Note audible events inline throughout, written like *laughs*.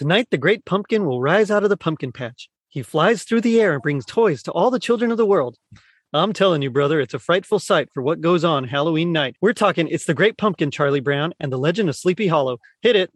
Tonight, the great pumpkin will rise out of the pumpkin patch. He flies through the air and brings toys to all the children of the world. I'm telling you, brother, it's a frightful sight for what goes on Halloween night. We're talking It's the Great Pumpkin, Charlie Brown, and the Legend of Sleepy Hollow. Hit it.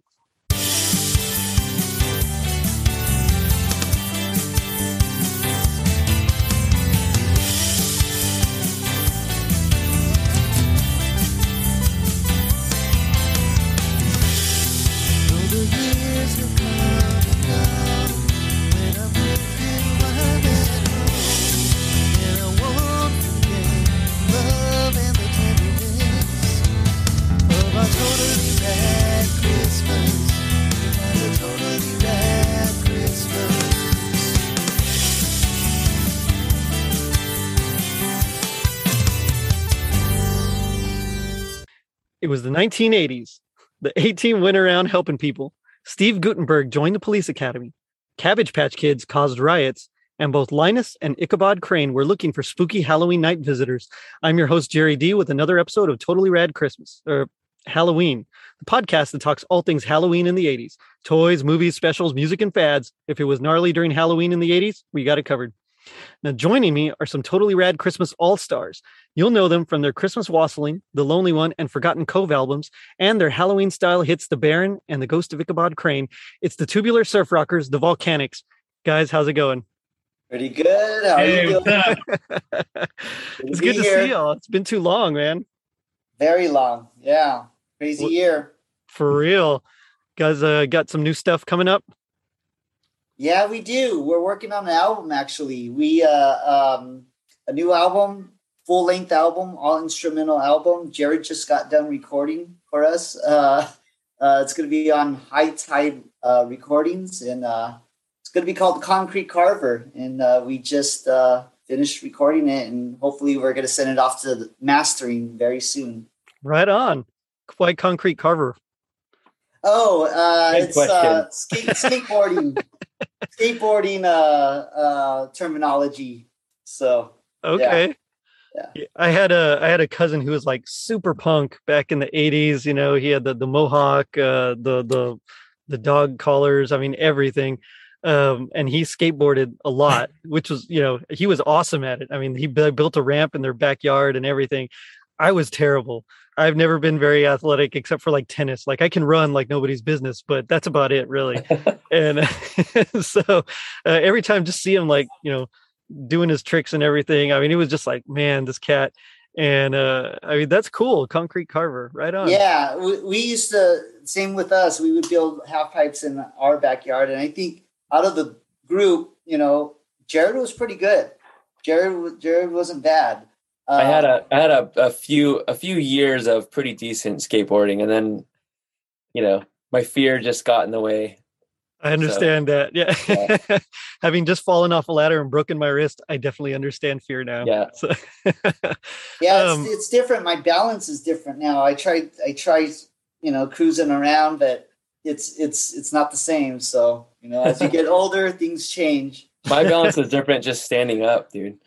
Was the 1980s. The A team went around helping people. Steve Guttenberg joined the police academy. Cabbage Patch Kids caused riots, and both Linus and Ichabod Crane were looking for spooky Halloween night visitors. I'm your host, Jerry D, with another episode of Totally Rad Christmas, or Halloween, the podcast that talks all things Halloween in the 80s toys, movies, specials, music, and fads. If it was gnarly during Halloween in the 80s, we got it covered. Now, joining me are some totally rad Christmas all stars. You'll know them from their Christmas Wassailing, The Lonely One, and Forgotten Cove albums, and their Halloween style hits The Baron and The Ghost of Ichabod Crane. It's the Tubular Surf Rockers, The Volcanics. Guys, how's it going? Pretty good. How Hey, are you doing? up? *laughs* it's be good to here. see y'all. It's been too long, man. Very long. Yeah. Crazy What- year. For real. Guys, uh, got some new stuff coming up. Yeah, we do. We're working on an album actually. We uh um a new album, full length album, all instrumental album. Jared just got done recording for us. Uh uh it's gonna be on High Tide uh recordings and uh it's gonna be called Concrete Carver. And uh we just uh finished recording it and hopefully we're gonna send it off to the mastering very soon. Right on. White Concrete Carver. Oh, uh, it's uh, skate, skateboarding, *laughs* skateboarding uh, uh, terminology. So Okay. Yeah. Yeah, I had a I had a cousin who was like super punk back in the 80s, you know, he had the the mohawk, uh the the the dog collars, I mean everything. Um and he skateboarded a lot, *laughs* which was, you know, he was awesome at it. I mean, he bu- built a ramp in their backyard and everything. I was terrible. I've never been very athletic except for like tennis. Like I can run like nobody's business, but that's about it really. *laughs* and *laughs* so uh, every time just see him like, you know, doing his tricks and everything. I mean, he was just like, man, this cat. And uh, I mean, that's cool. Concrete carver, right on. yeah, we, we used to same with us. We would build half pipes in our backyard, and I think out of the group, you know, Jared was pretty good. Jared Jared wasn't bad. Uh, I had a I had a, a few a few years of pretty decent skateboarding, and then you know my fear just got in the way. I understand that. Yeah. Yeah. *laughs* Having just fallen off a ladder and broken my wrist, I definitely understand fear now. Yeah. *laughs* So, yeah, it's, um, it's different. My balance is different now. I tried I tried you know cruising around, but it's it's it's not the same. So you know, as you get *laughs* older, things change. My balance is different just standing up, dude.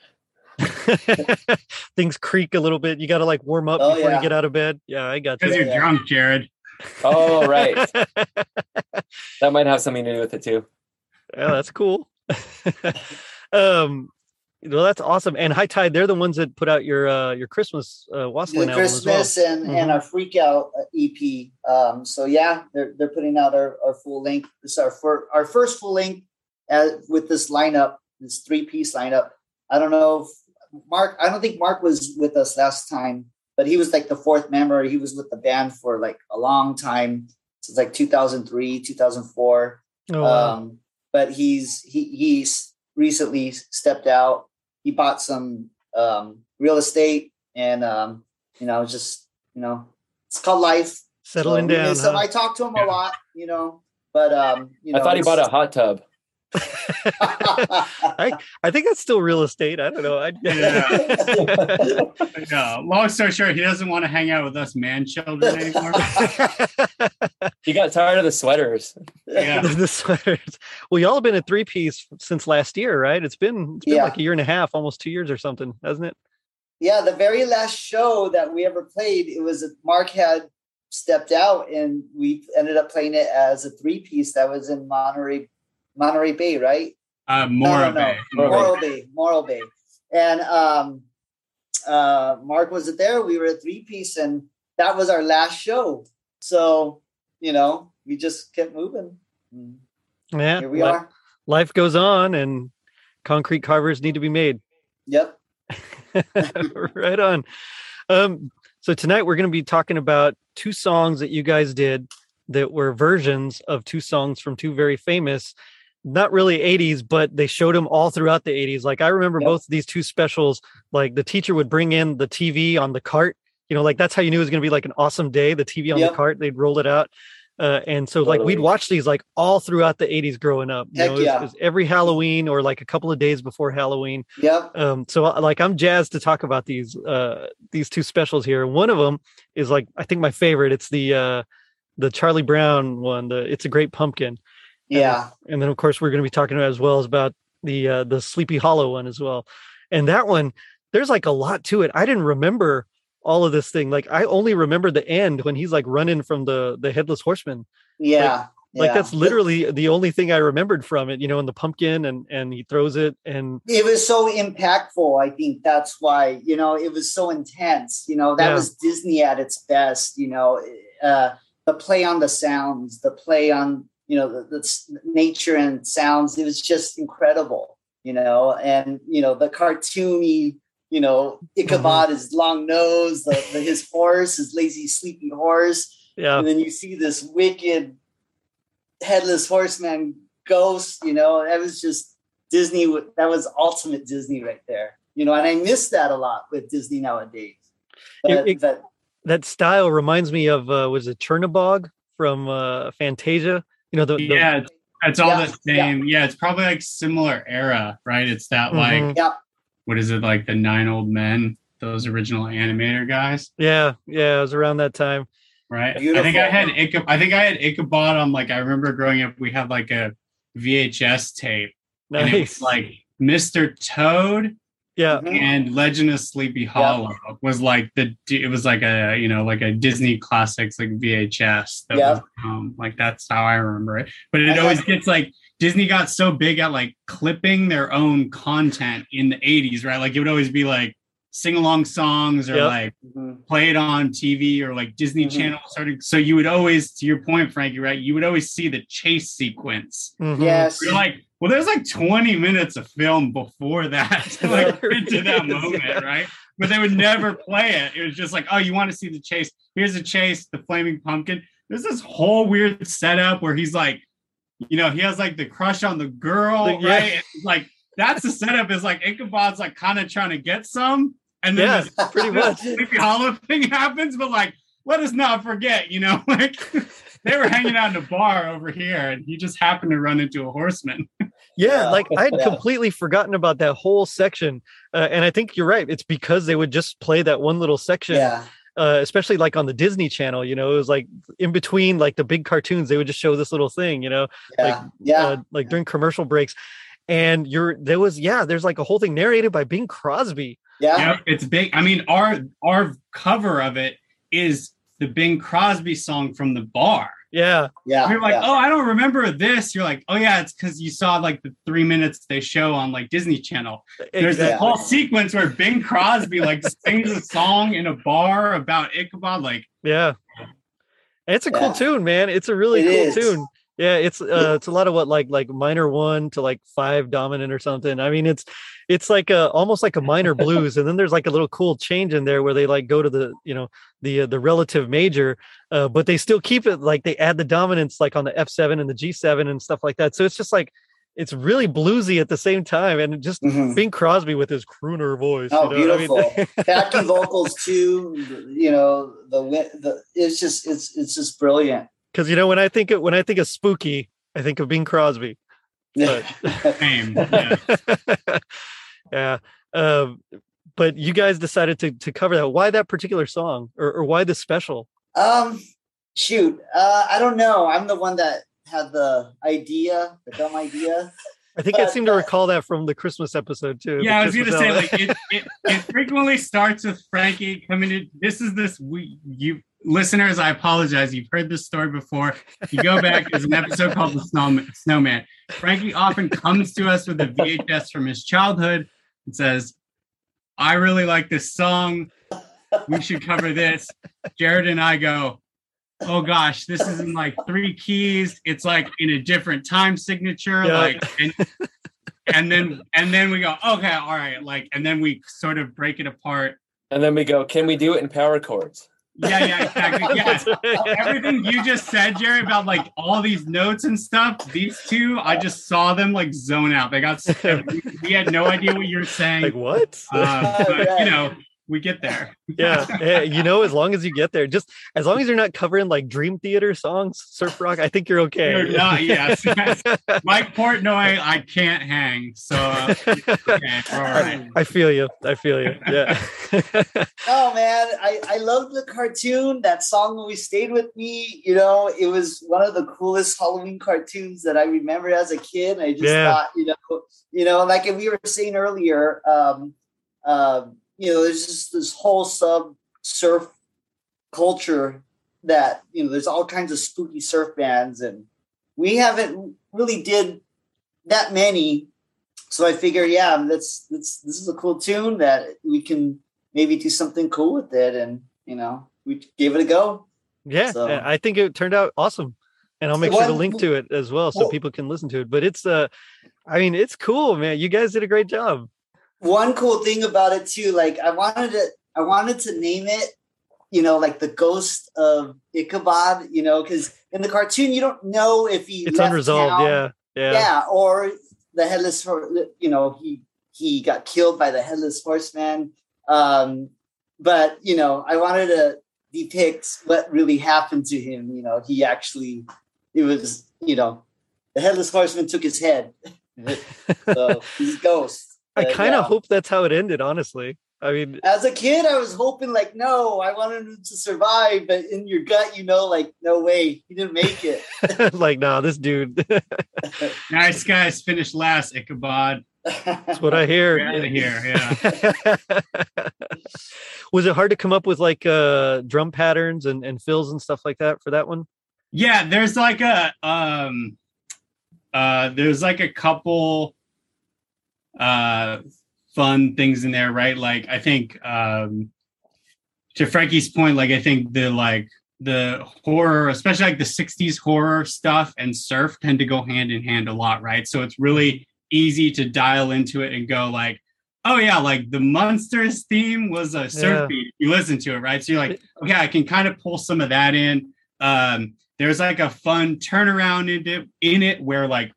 *laughs* things creak a little bit. You got to like warm up Oh, before yeah. you get out of bed. Yeah, I got Because you. you're Yeah. drunk, Jared. Oh right, *laughs* that might have something to do with it too. Yeah, that's cool. *laughs* um, well, that's awesome. And High Tide, they're the ones that put out your uh your Christmas uh Wassailing the album as well. Christmas and, Mhm. and our Freak Out uh, EP. Um, so yeah, they're they're putting out our, our full length. This is our fir- our first full length uh, with this lineup, this three piece lineup. I don't know, if Mark. I don't think Mark was with us last time, but he was like the fourth member. He was with the band for like a long time since like 2003, 2004. Oh, wow. Um, but he's he he's recently stepped out. He bought some um, real estate, and um, you know, just you know, it's called life. settling So down. miss him. huh? I talk to him a lot, you know, but um, you know, I thought he bought a hot tub. *laughs* I I think that's still real estate. I don't know. I, Yeah. *laughs* Long story short, he doesn't want to hang out with us man children anymore. *laughs* He got tired of the sweaters. Yeah. the sweaters. Well, y'all have been a three piece since last year, right? It's been it's been Yeah. like a year and a half, almost two years or something, hasn't it? yeah, the very last show that we ever played, it was Mark had stepped out and we ended up playing it as a three piece that was in Monterey, Monterey Bay, right? Uh, Morro no, no, Bay. no. Morro Morro Bay, Morro Bay. And um, uh, Mark wasn't there. We were a three piece, and that was our last show. So, you know, we just kept moving. And Yeah. Here we li- are. Life goes on and concrete carvers need to be made. Yep. *laughs* right on. Um, so tonight we're going to be talking about two songs that you guys did that were versions of two songs from two very famous, not really 80s, but they showed them all throughout the 80s. Like I remember Yep. both of these two specials, like the teacher would bring in the TV on the cart. You know, like that's how you knew it was going to be like an awesome day. The TV on Yep. the cart, they'd roll it out. Uh, and so like we'd watch these like all throughout the 80s growing up. You Heck know, it was- yeah. it was every Halloween or like a couple of days before Halloween Yep. um so uh, like i'm jazzed to talk about these uh these two specials here one of them is like i think my favorite it's the uh the charlie brown one the it's a great pumpkin Yeah. and then of course we're going to be talking about as well as about the uh the sleepy hollow one as well and that one there's like a lot to it i didn't remember all of this thing like i only remember the end when he's like running from the the headless horseman Yeah. like yeah. that's literally the only thing i remembered from it you know in the pumpkin and and he throws it and it was so impactful i think that's why you know it was so intense you know that Yeah. was disney at its best you know uh the play on the sounds the play on you know the, the nature and sounds it was just incredible you know and you know the cartoony you know ichabod his long nose the, the his horse his lazy sleepy horse. Yeah. And then you see this wicked headless horseman ghost you know that was just disney that was ultimate disney right there you know and i miss that a lot with disney nowadays. But, It- it- but that style reminds me of uh was it Chernobog from uh Fantasia? You know the, the Yeah, it's, it's all Yeah, the same. Yeah. it's probably like similar era, right? It's that like Mhm. yeah what is it like the nine old men, those original animator guys, yeah, yeah, it was around that time. right? I think I had Ichabod, I think I had Ichabod on like I remember growing up we had like a VHS tape and it Nice. like Mr. Toad yeah. Mhm. and Legend of Sleepy Hollow was like the it was like a you know like a Disney classics like VHS that Yeah. was um like that's how I remember it. But it I always gets like Disney got so big at like clipping their own content in the 80s, right? Like it would always be like sing along songs or Yep. like Mhm. play it on TV or like Disney Mhm. Channel started. So you would always, to your point, Frankie, right? You would always see the chase sequence. Mhm. yes You're like, well, there's like 20 minutes of film before that *laughs* to like There get to that is, moment, yeah. right? But they would never play it. It was just like, oh, you want to see the chase? Here's the chase, the flaming pumpkin. There's this whole weird setup where he's like, you know, he has like the crush on the girl, The- right? It's like that's the setup is like Ichabod's like kind of trying to get some, and then Yeah, this pretty much. Sleepy Hollow thing happens, but like, let us not forget, you know, *laughs* like they were hanging out in a bar over here, and he just happened to run into a horseman. Yeah, Yeah. like I'd Yeah. completely forgotten about that whole section, uh, and I think you're right. It's because they would just play that one little section, yeah uh, especially like on the Disney Channel. You know, it was like in between like the big cartoons, they would just show this little thing. You know, yeah Like, yeah uh, like during commercial breaks, and you're there was yeah, there's like a whole thing narrated by Bing Crosby. yeah Yep, it's big. I mean, our our cover of it is the Bing Crosby song from the bar. Yeah, yeah You're like, yeah. oh, I don't remember this. You're like, oh yeah, it's because you saw like the three minutes they show on like Disney Channel. There's this exactly. whole sequence where Bing Crosby like *laughs* sings a song in a bar about Ichabod. Like, Yeah. It's a cool tune, man. It's a really It cool is. tune. Yeah, it's uh it's a lot of what like like minor one to like five dominant or something. I mean it's it's like a almost like a minor blues and then there's like a little cool change in there where they like go to the you know the uh, the relative major uh but they still keep it like they add the dominance like on the F7 and the G7 and stuff like that. So it's just like it's really bluesy at the same time and just Mhm. Bing Crosby with his crooner voice. Oh, you know what I mean? beautiful. *laughs* backing vocals too you know the the it's just it's it's just brilliant Because you know when I think of when I think of spooky, I think of Bing Crosby. But *laughs* same. Yeah. *laughs* yeah. Um, but you guys decided to to cover that. Why that particular song, or, or why the special? um shoot uh i don't know i'm the one that had the idea the dumb idea I think I Uh, seem to uh, recall that from the Christmas episode too. Yeah, I the was gonna say album. like it, it, it frequently starts with Frankie coming in. This is this we you listeners, I apologize. You've heard this story before. If you go back, there's an episode called The Snowman. Snowman. Frankie often comes to us with a VHS from his childhood and says, I really like this song. We should cover this. Jared and I go, Oh gosh, this is in like three keys. It's like in a different time signature. Yeah. Like and, and then and then we go, okay, all right, like, and then we sort of break it apart. And then we go, can we do it in power chords? Yeah, yeah, exactly. Yeah. *laughs* Everything you just said, Jerry, about like all these notes and stuff, these two, I just saw them like zone out. They got, we had no idea what you were saying. like what? Uh, but, you know, we get there. yeah, *laughs* yeah, you know, as long as you get there, just as long as you're not covering like Dream Theater songs, surf rock, I think you're okay. You're not, *laughs* yes. Mike Portnoy, I can't hang. So, uh, *laughs* okay, all right. I feel you. I feel you. Yeah. Oh man, I I loved the cartoon. That song always stayed with me. You know, it was one of the coolest Halloween cartoons that I remember as a kid. I just Yeah. thought, you know, you know, like we were saying earlier, um, um, you know, there's just this whole sub surf culture that you know, there's all kinds of spooky surf bands, and we haven't really did that many. So I figure, yeah, that's that's this is a cool tune that we can maybe do something cool with it, and you know, we gave it a go. yeah, So- I think it turned out awesome. And I'll So make sure to link to it as well so well- people can listen to it. But it's uh I mean, it's cool, man. You guys did a great job. One cool thing about it too, like I wanted to, I wanted to name it, you know, like the ghost of Ichabod, you know, because in the cartoon you don't know if he It's unresolved. town. Yeah. Yeah. yeah, or the headless, you know, he he got killed by the headless horseman. Um, but you know, I wanted to depict what really happened to him. You know, he actually, it was, you know, the headless horseman took his head, *laughs* so he's a ghost. I kind of yeah. hope that's how it ended, honestly. I mean, As a kid, I was hoping like, no, I wanted him to survive, but in your gut, you know, like, no way, he didn't make it. *laughs* like, nah, this dude. *laughs* Nice guys finished last, Ichabod. *laughs* That's what I hear. Get out of here. Yeah. Was it hard to come up with like uh drum patterns and, and fills and stuff like that for that one? Yeah, there's like a um uh there's like a couple uh fun things in there, right? Like I think um to Frankie's point, like I think the like the horror, especially like the 60s horror stuff and surf tend to go hand in hand a lot, right? So it's really easy to dial into it and go like, oh yeah, like the Munsters theme was a surf Yeah. beat. You listen to it, right? So you're like, okay, I can kind of pull some of that in. Um, there's like a fun turnaround in it, in it where like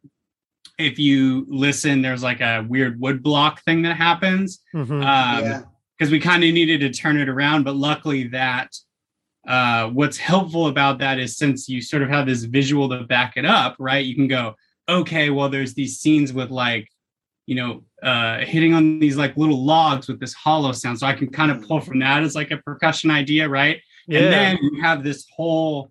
if you listen, there's like a weird wood block thing that happens Mhm. um Yeah. because we kind of needed to turn it around but luckily that uh what's helpful about that is since you sort of have this visual to back it up right you can go okay well there's these scenes with like you know uh hitting on these like little logs with this hollow sound so i can kind of pull from that as like a percussion idea right yeah. and then you have this whole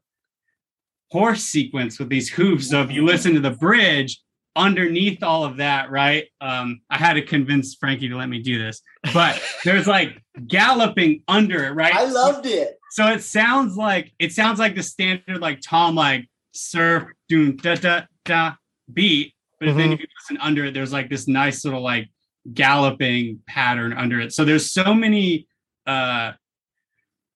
horse sequence with these hooves. So if you listen to the bridge underneath all of that, right? Um, I had to convince Frankie to let me do this, but *laughs* there's like galloping under it, right? I loved it. So it sounds like it sounds like the standard like Tom like surf doom da da da beat, but then Mhm. if you listen under it, there's like this nice little like galloping pattern under it. So there's so many uh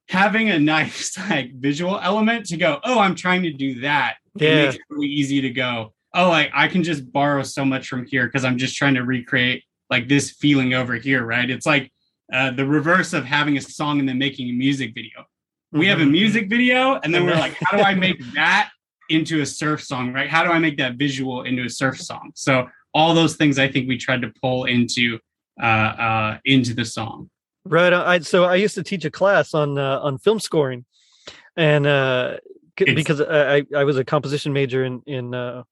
having a *laughs* nice like visual element to go, oh, I'm trying to do that. It Yeah. makes it really easy to go, oh, like I can just borrow so much from here because I'm just trying to recreate like this feeling over here, right? It's like uh, the reverse of having a song and then making a music video. We have a Mhm. music video, and then we're like, how do I *laughs* make that into a surf song, right? How do I make that visual into a surf song? So all those things I think we tried to pull into uh, uh, into the song. Right. I so I used to teach a class on uh, on film scoring, and uh, c- because I I- I was a composition major in in uh,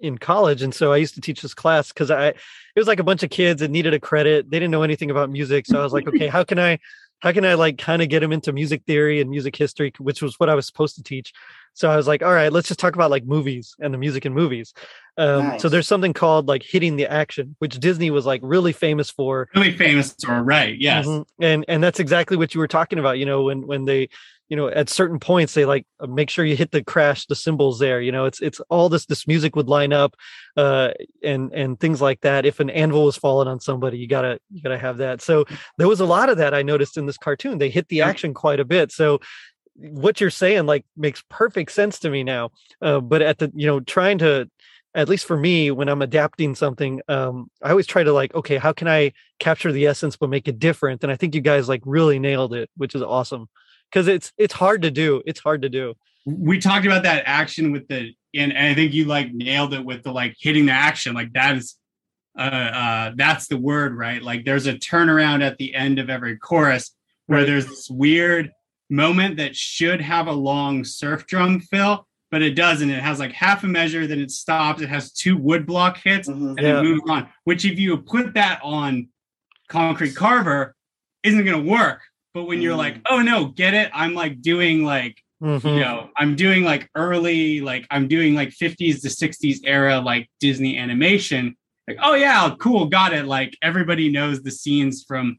in college, and so I used to teach this class because I it was like a bunch of kids that needed a credit. They didn't know anything about music, so I was like, okay, how can I how can I like kind of get them into music theory and music history, which was what I was supposed to teach. So I was like, all right, let's just talk about like movies and the music in movies. Um, Nice. So there's something called like hitting the action, which Disney was like really famous for. Really famous or right? Yes. Mhm. And and that's exactly what you were talking about. You know, when when they, you know, at certain points they like uh, make sure you hit the crash, the cymbals there. You know, it's it's all this this music would line up, uh, and and things like that. If an anvil was falling on somebody, you gotta you gotta have that. So there was a lot of that I noticed in this cartoon. They hit the action quite a bit. So what you're saying like makes perfect sense to me now. Uh, but at the you know trying to at least for me when i'm adapting something um i always try to like okay how can i capture the essence but make it different and i think you guys like really nailed it which is awesome because it's it's hard to do it's hard to do we talked about that action with the and, and I think you like nailed it with the like hitting the action. Like that is uh uh that's the word, right? Like there's a turnaround at the end of every chorus where Right. there's this weird moment that should have a long surf drum fill, but it doesn't. It has like half a measure, then it stops. It has two wood block hits Mhm. and Yeah. then moves on. Which if you put that on concrete carver, isn't gonna work. But when you're Mm. like, oh no, get it? I'm like doing like Mhm. you know i'm doing like early like i'm doing like 50s to 60s era like disney animation like oh yeah cool got it like everybody knows the scenes from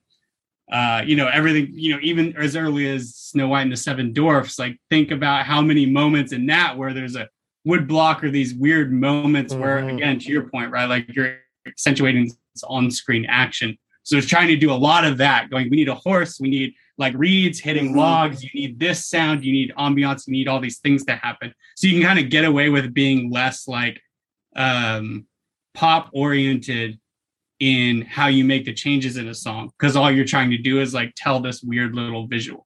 uh you know everything you know even as early as snow white and the seven dwarfs like think about how many moments in that where there's a wood block or these weird moments where Mhm. again to your point right like you're accentuating this on-screen action so it's trying to do a lot of that going we need a horse we need like reeds hitting Mhm. logs you need this sound you need ambiance you need all these things to happen so you can kind of get away with being less like um pop oriented in how you make the changes in a song because all you're trying to do is like tell this weird little visual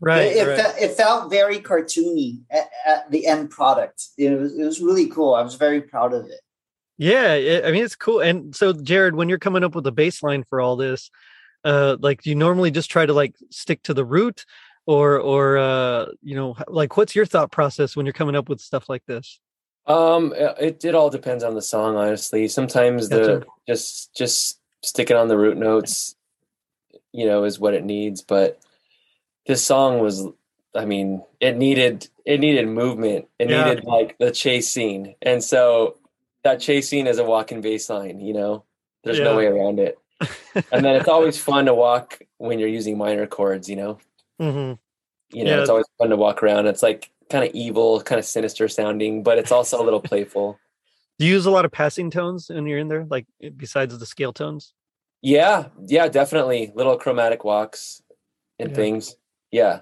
right, it, it, right. fe- it felt very cartoony at, at the end product. It was, it was really cool. I was very proud of it. Yeah it, i mean it's cool and so jared when you're coming up with a bass line for all this uh like do you normally just try to like stick to the root or or uh you know like what's your thought process when you're coming up with stuff like this Um, it it all depends on the song, honestly. Sometimes the just just sticking on the root notes, you know, is what it needs. But this song was, I mean, it needed it needed movement. It Yeah. needed like the chase scene, and so that chase scene is a walking bass line. You know, there's Yeah. no way around it. *laughs* And then it's always fun to walk when you're using minor chords. You know, hmm you know, Yeah. it's always fun to walk around. It's like kind of evil, kind of sinister sounding, but it's also a little playful. do you use a lot of passing tones when you're in there like besides the scale tones Yeah, yeah, definitely. Little chromatic walks and Yeah. things. Yeah.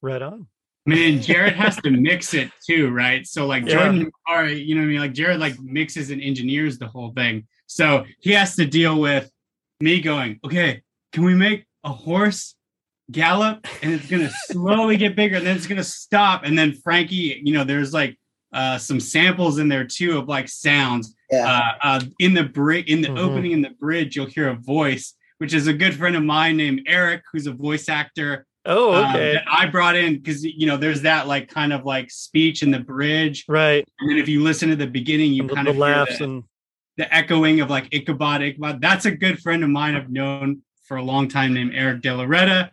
right on I mean, Jared has to mix it too, right? So like Yeah. Jordan, or you know, what I mean, like Jared like mixes and engineers the whole thing. So he has to deal with me going, okay, can we make a horse gallop and it's gonna slowly get bigger, and then it's gonna stop, and then Frankie, you know, there's like uh, some samples in there too of like sounds. Yeah. Uh, uh, in the bri- in the Mhm. opening in the bridge, you'll hear a voice, which is a good friend of mine named Eric, who's a voice actor oh um, okay that I brought in because you know there's that like kind of like speech in the bridge, right and then if you listen to the beginning, you the, kind the of hear laughs the, and the echoing of like Ichabod, Ichabod. That's a good friend of mine I've known for a long time named Eric De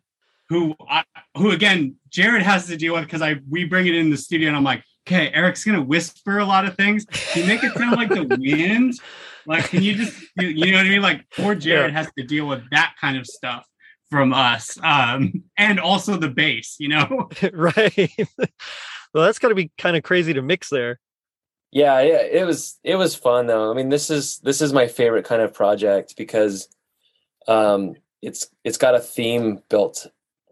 who I, who again Jared has to deal with because I we bring it in the studio and I'm like, okay, Eric's gonna whisper a lot of things. Can you make it sound like the *laughs* wind? Like, can you just you you know what I mean? Like, poor Jared has to deal with that kind of stuff from us, um, and also the bass. You know, *laughs* right well that's got to be kind of crazy to mix there Yeah, yeah, it was it was fun though. I mean, this is this is my favorite kind of project because um it's it's got a theme built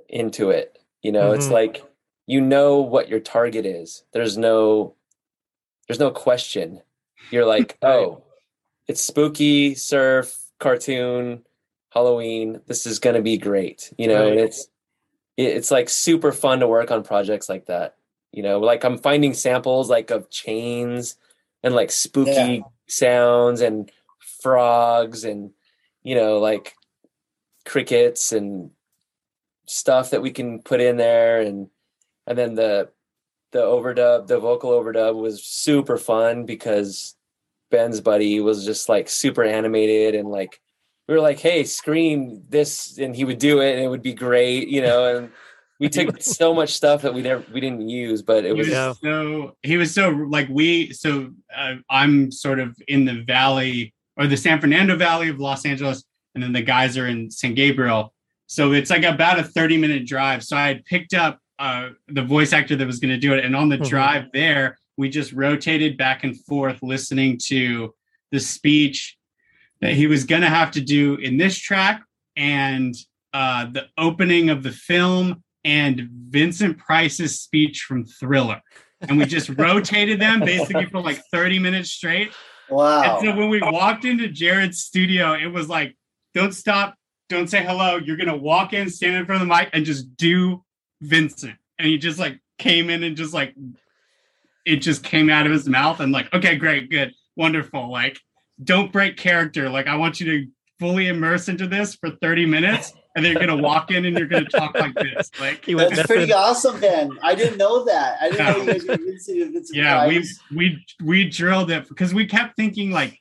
into it. You know, it's Mhm. like you know what your target is. There's no there's no question. You're like, *laughs* Right. "Oh, it's spooky, surf, cartoon, Halloween. This is going to be great." You know, and it's it- it's like super fun to work on projects like that you know like i'm finding samples like of chains and like spooky Yeah. sounds and frogs and you know like crickets and stuff that we can put in there and and then the the overdub the vocal overdub was super fun because ben's buddy was just like super animated and like we were like hey scream this and he would do it and it would be great you know and we *laughs* took so much stuff that we never we didn't use, but it he was was Yeah. so he was so like we so uh, i'm sort of in the valley or the san fernando valley of los angeles and then the guys are in san gabriel so it's like about a 30 minute drive so i had picked up uh, the voice actor that was going to do it and on the Mhm. drive there we just rotated back and forth listening to the speech that he was going to have to do in this track and uh, the opening of the film and Vincent Price's speech from Thriller. And we just *laughs* rotated them basically for like 30 minutes straight. Wow. And so when we walked into Jared's studio, it was like, don't stop, don't say hello. You're going to walk in, stand in front of the mic, and just do Vincent. And he just like came in and just like, it just came out of his mouth. And like, okay, great, good, wonderful. Like, don't break character. Like, I want you to fully immerse into this for 30 minutes. And then you're going to walk in and you're going to talk like this. Like, He went That's pretty method. awesome, Ben. I didn't know that. I didn't know you guys were Vincent and *laughs* yeah we we we drilled it because we kept thinking like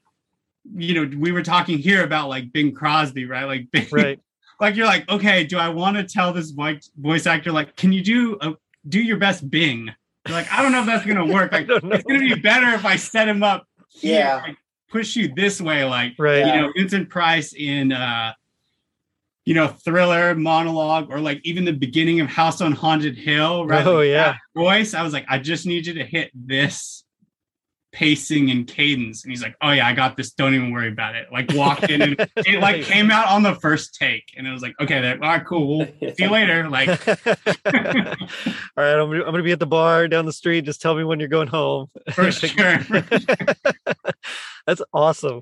you know we were talking here about like bing crosby right like bing, *laughs* Right. like you're like okay do i want to tell this voice voice actor like can you do a, do your best bing you're like i don't know if that's gonna work *laughs* like it's gonna be better if i set him up here, Yeah. like, push you this way like Right. You know vincent price in uh you know thriller monologue or like even the beginning of house on haunted hill right Oh, Like, yeah. voice i was like i just need you to hit this pacing and cadence and he's like oh yeah i got this don't even worry about it like walked in and *laughs* it like came out on the first take and it was like okay that all right cool we'll see you later like *laughs* All right, I'm, gonna- I'm gonna be at the bar down the street. Just tell me when you're going home. for sure *laughs* That's awesome.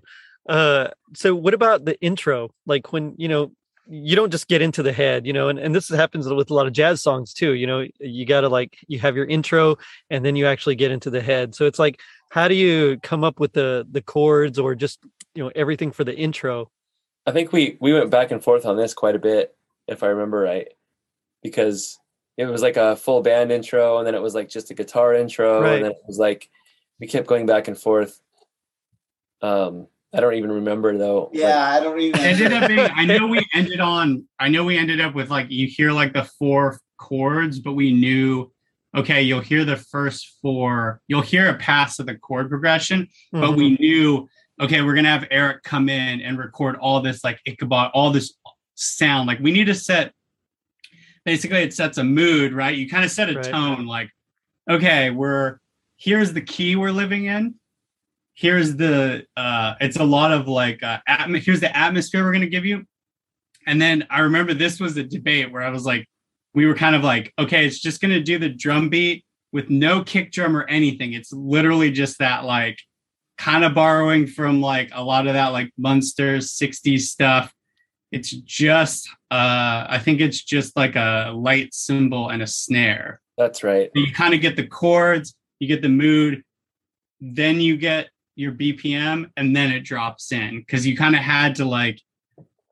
Uh, so what about the intro? Like when you know you don't just get into the head, you know, and, and this happens with a lot of jazz songs too. You know, you got to like you have your intro and then you actually get into the head. So it's like, how do you come up with the the chords or just you know everything for the intro? I think we we went back and forth on this quite a bit, if I remember right, because it was like a full band intro, and then it was like just a guitar intro, Right. and then it was like we kept going back and forth. Um, I don't even remember though. like- Yeah, I don't even. Ended up being i know we *laughs* ended on i know we ended up with like you hear like the four chords but we knew okay you'll hear the first four you'll hear a pass of the chord progression but Mhm. we knew okay we're gonna have eric come in and record all this like ichabod all this sound like we need to set basically it sets a mood right you kind of set a Right. tone like okay we're here's the key we're living in here's the uh it's a lot of like uh atm- here's the atmosphere we're going to give you. And then i remember this was a debate where i was like we were kind of like okay it's just going to do the drum beat with no kick drum or anything. It's literally just that like kind of borrowing from like a lot of that like munster 60s stuff. It's just uh i think it's just like a light cymbal and a snare. That's right. you kind of get the chords, you get the mood, then you get your BPM, and then it drops in because you kind of had to like,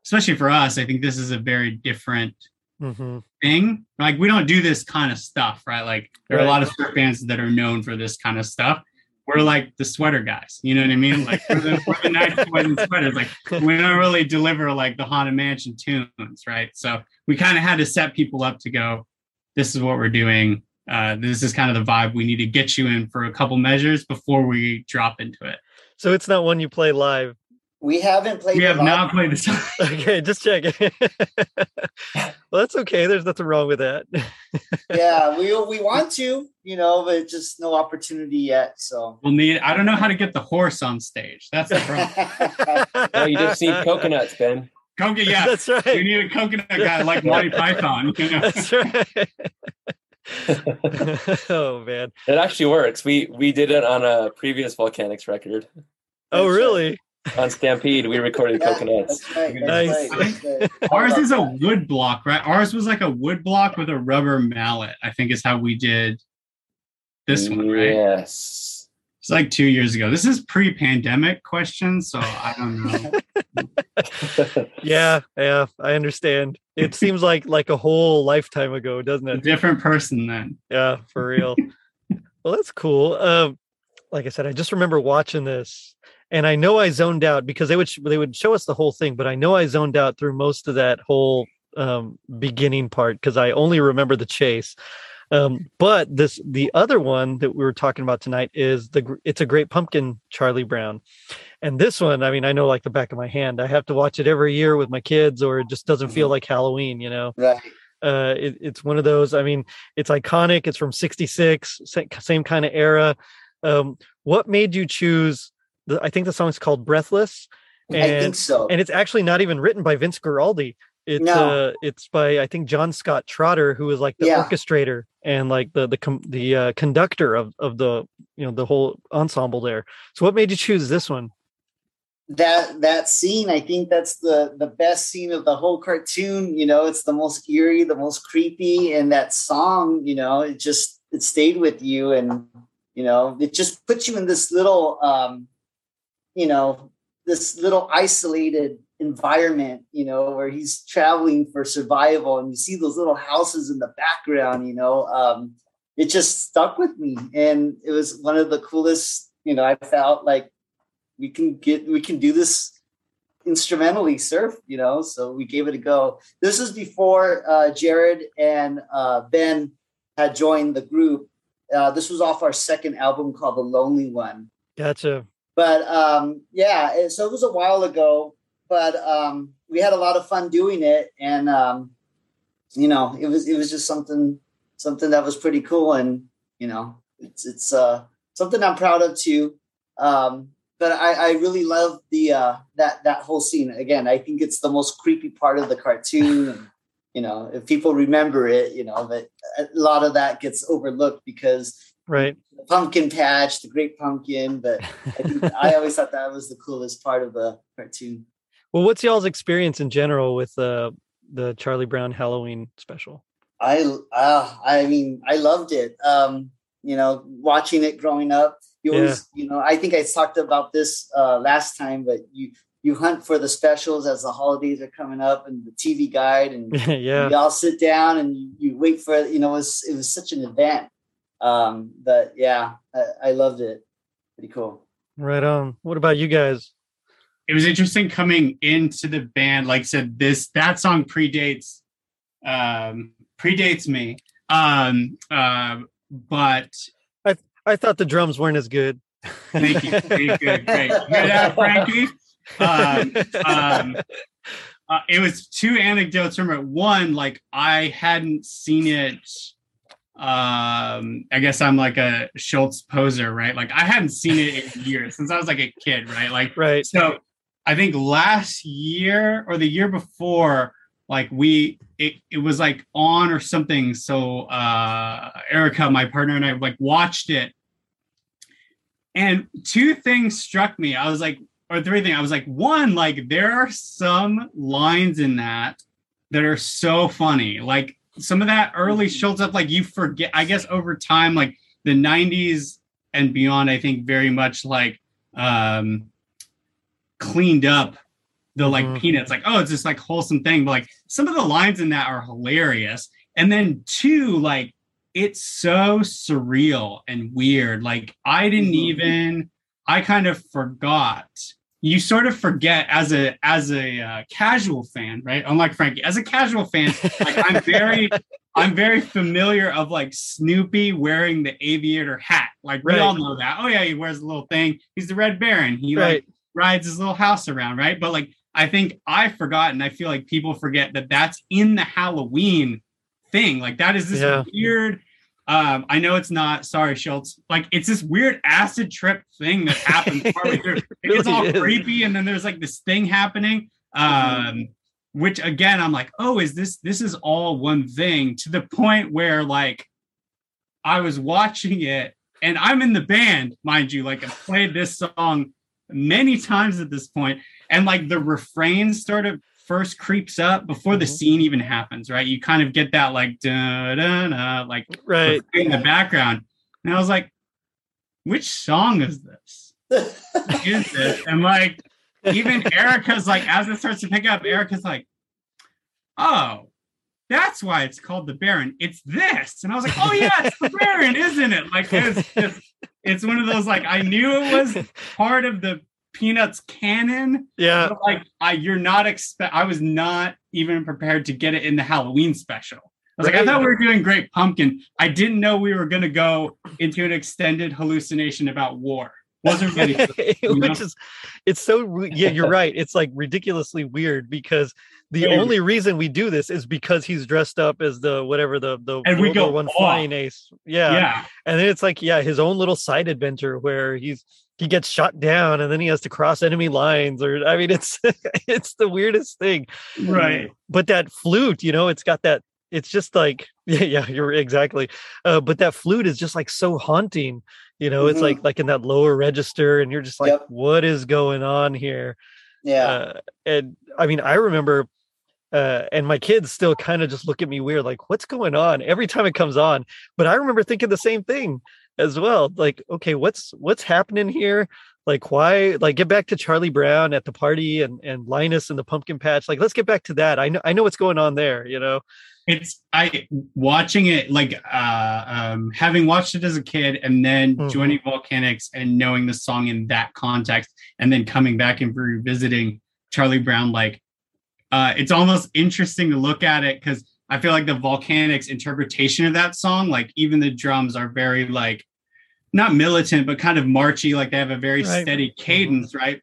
especially for us, I think this is a very different Mhm. thing. Like we don't do this kind of stuff, right? Like there are a lot of surf bands that are known for this kind of stuff. We're like the sweater guys, you know what I mean? Like we're the, we're the nice *laughs* in sweaters. Like we don't really deliver like the Haunted Mansion tunes, right? So we kind of had to set people up to go, this is what we're doing. Uh, this is kind of the vibe we need to get you in for a couple measures before we drop into it. So it's not one you play live. We haven't played. We it have not played this. *laughs* *laughs* Okay, just checking. *laughs* well, that's okay. There's nothing wrong with that. yeah, we we want to, you know, but just no opportunity yet. So. We'll need. I don't know how to get the horse on stage. That's the problem. No, you just need coconuts, Ben. Coconut, yeah. That's right. We need a coconut guy like Monty Python. You know? That's right. *laughs* *laughs* oh man. It actually works. We we did it on a previous Volcanics record Oh That's right. really? on Stampede. We recorded Yeah, coconuts. That's right. That's Nice. right. *laughs* Ours is a wood block, right? Ours was like a wood block with a rubber mallet. I think is how we did this one, right? Yes. It's like two years ago. This is pre-pandemic question, so I don't know. *laughs* Yeah, yeah, I understand. It *laughs* seems like like a whole lifetime ago, doesn't it? a different person then. Yeah, for real. *laughs* well, that's cool. Um, like I said, I just remember watching this, and I know I zoned out because they would sh- they would show us the whole thing, but I know I zoned out through most of that whole um, beginning part because I only remember the chase. Um, but this the other one that we were talking about tonight is the it's a great pumpkin Charlie Brown, and this one I mean I know like the back of my hand. I have to watch it every year with my kids, or it just doesn't feel Mhm. like Halloween. You know, Right. uh, it, it's one of those. I mean, it's iconic. It's from '66, same, kind of era. Um, what made you choose? The, I think the song's called "Breathless," I and think so. and it's actually not even written by Vince Guaraldi. It's No. uh, it's by I think John Scott Trotter, who was like the Yeah. orchestrator and like the the com- the uh, conductor of of the you know the whole ensemble there. So, what made you choose this one? that that scene i think that's the the best scene of the whole cartoon you know it's the most eerie the most creepy and that song you know it just it stayed with you and you know it just puts you in this little um you know this little isolated environment you know where he's traveling for survival and you see those little houses in the background you know um it just stuck with me. And it was one of the coolest you know i felt like we can get we can do this instrumentally surf you know so we gave it a go. This is before uh, jared and uh, ben had joined the group. Uh, this was off our second album called the lonely one. Gotcha. but um, yeah so it was a while ago but um, we had a lot of fun doing it and um, you know it was it was just something something that was pretty cool and you know it's it's uh, something i'm proud of too um, but I, I really love the uh, that that whole scene again i think it's the most creepy part of the cartoon and you know if people remember it you know that a lot of that gets overlooked because Right. the pumpkin patch, the great pumpkin. But I think I *laughs* always thought that was the coolest part of the cartoon. Well, what's y'all's experience in general with uh, the Charlie Brown Halloween special? I uh, I mean I loved it. Um, you know, watching it growing up. You always, you know, I think I talked about this uh, last time, but you you hunt for the specials as the holidays are coming up and the TV guide and *laughs* yeah. you all sit down and you, you wait for it. You know, it was it was such an event. Um, but yeah, I, I loved it. Pretty cool. Right on. What about you guys? It was interesting coming into the band. Like I said, this that song predates um predates me. Um uh, but I I thought the drums weren't as good. thank you. Thank you. Great. *laughs* Hear that, Frankie? Um, um, uh, it was two anecdotes from it. One, like I hadn't seen it. Um, I guess I'm like a Schulz poser, right? Like I hadn't seen it in years since I was like a kid, right? Like right. so I think last year or the year before, like we it, it was like on or something. So uh Erica, my partner, and I like watched it. And two things struck me. I was like, or three things. I was like, one, like there are some lines in that that are so funny. Like some of that early Schulz up, like you forget, I guess over time, like the 90s and beyond, I think very much like um cleaned up the like Mhm. peanuts like oh it's this like wholesome thing but like some of the lines in that are hilarious and then two like it's so surreal and weird like i didn't Mhm. even i kind of forgot you sort of forget as a as a uh, casual fan right unlike frankie as a casual fan like i'm very *laughs* i'm very familiar of like snoopy wearing the aviator hat like we Right. all know that oh yeah he wears a little thing he's the red baron he like right. Rides his little house around, right? But like, I think I forgot, and I feel like people forget that that's in the Halloween thing. Like, that is this Yeah. weird. Um, I know it's not. Sorry, Schulz. Like, it's this weird acid trip thing that happens *laughs* partway through. It really gets all is. creepy, and then there's like this thing happening. Um, which again, I'm like, oh, is this this is all one thing? To the point where like, I was watching it, and I'm in the band, mind you. Like, I've played this song many times at this point and like the refrain sort of first creeps up before the Mhm. scene even happens right? You kind of get that like da da da like Right. in the background. And i was like which song is this? Is this? And like even erica's like as it starts to pick up erica's like oh that's why it's called the baron. It's this. And i was like oh yeah it's the baron isn't it? Like it's just it's one of those like i knew it was *laughs* part of the Peanuts canon. Yeah. But like I you're not expect I was not even prepared to get it in the Halloween special. I was like, I thought we were doing Great Pumpkin. I didn't know we were gonna go into an extended hallucination about war. Wasn't *laughs* ready. for you know? Which is, it's so yeah, you're right. It's like ridiculously weird because the Very only reason we do this is because he's dressed up as the whatever the the And we World go One off. flying ace. Yeah. yeah. and then it's like yeah, his own little side adventure where he's he gets shot down and then he has to cross enemy lines or I mean it's *laughs* it's the weirdest thing. Right. But that flute, you know, it's got that. It's just like *laughs* yeah, yeah, you're exactly. Uh, but that flute is just like so haunting. You know, it's Mhm. like like in that lower register, and you're just like, Yep. what is going on here? Yeah. Uh, and I mean, I remember, uh, and my kids still kind of just look at me weird, like, what's going on every time it comes on. But I remember thinking the same thing as well. Like, okay, what's what's happening here? Like, why? Like, get back to Charlie Brown at the party and and Linus and the pumpkin patch. Like, let's get back to that. I know I know what's going on there. You know. It's i watching it like uh um having watched it as a kid and then Mhm. joining volcanics and knowing the song in that context and then coming back and revisiting charlie brown like uh it's almost interesting to look at it because i feel like the volcanics interpretation of that song like even the drums are very like not militant but kind of marchy like they have a very Right. steady cadence right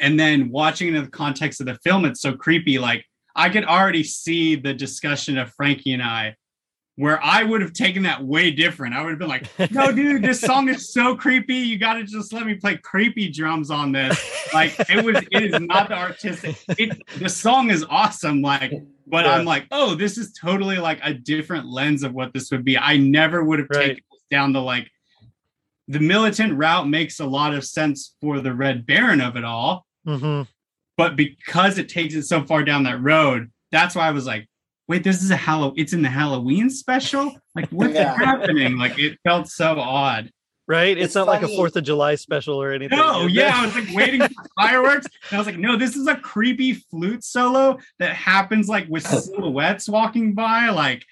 and then watching it in the context of the film it's so creepy like I could already see the discussion of Frankie and I, where I would have taken that way different. I would have been like, "No, dude, this *laughs* song is so creepy. You got to just let me play creepy drums on this." Like it was, it is not the artistic. It, the song is awesome. Like, but Yeah. I'm like, oh, this is totally like a different lens of what this would be. I never would have Right. taken this down the like. The militant route makes a lot of sense for the Red Baron of it all hmm but because it takes it so far down that road, that's why I was like, wait, this is a Halloween, it's in the Halloween special? Like, what's Yeah. happening? Like, it felt so odd. Right. It's, It's not like a. Fourth of July special or anything. No, yeah. I was like waiting for *laughs* fireworks. And I was like, no, this is a creepy flute solo that happens like with *laughs* silhouettes walking by. Like,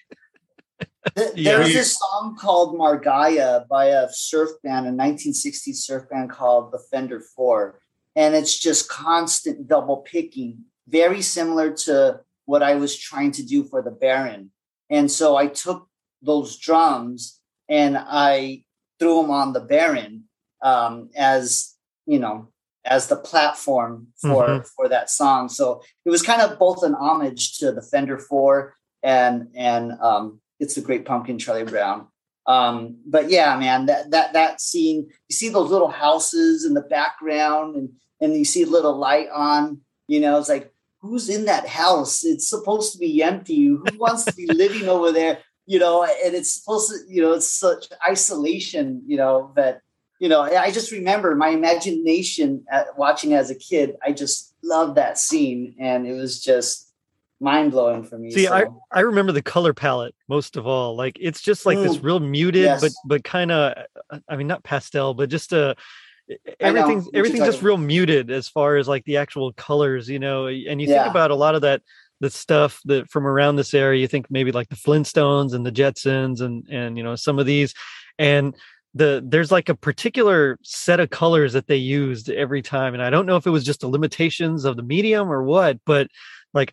Th- Yeah. There this song called Mar Gaya by a surf band, a 1960s surf band called the Fender Four. And it's just constant double picking, very similar to what I was trying to do for the Baron. And so I took those drums and I threw them on the Baron um, as, you know, as the platform for Mhm. for that song. So it was kind of both an homage to the Fender Four and and um, it's the Great Pumpkin, Charlie Brown. Um, but yeah, man, that that that scene, you see those little houses in the background, and and you see a little light on. You know, it's like who's in that house? It's supposed to be empty. Who *laughs* wants to be living over there? You know, and it's supposed to, you know, it's such isolation. You know that you know. I just remember my imagination at watching as a kid. I just loved that scene, and it was just mind blowing for me. See, I, so. I remember the color palette most of all. Like it's just like this Mm. real muted, Yes. but but kind of, I mean, not pastel, but just a. I know Everything's everything's just real muted as far as like the actual colors, you know. And you Yeah. think about a lot of that the stuff that from around this area. You think maybe like the Flintstones and the Jetsons and and you know some of these, and the there's like a particular set of colors that they used every time, and I don't know if it was just the limitations of the medium or what, but like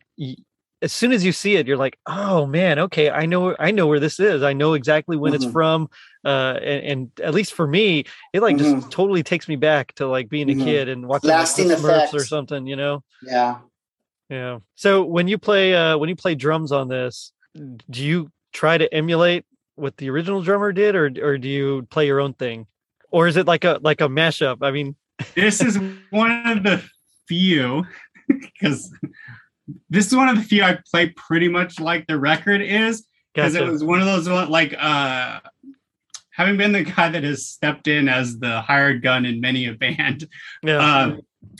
as soon as you see it, you're like, oh man, okay, I know, I know where this is. I know exactly when it's Mhm. from. Uh, and, and at least for me, it like just Mhm. totally takes me back to like being a Mhm. kid and watching like, the Lasting Smurfs or something, you know? Yeah. Yeah. So when you play, uh, when you play drums on this, do you try to emulate what the original drummer did, or or do you play your own thing, or is it like a like a mashup? I mean, this is one of the few, because this is one of the few I play pretty much like the record is. because gotcha. it was one of those like uh having been the guy that has stepped in as the hired gun in many a band yeah. uh,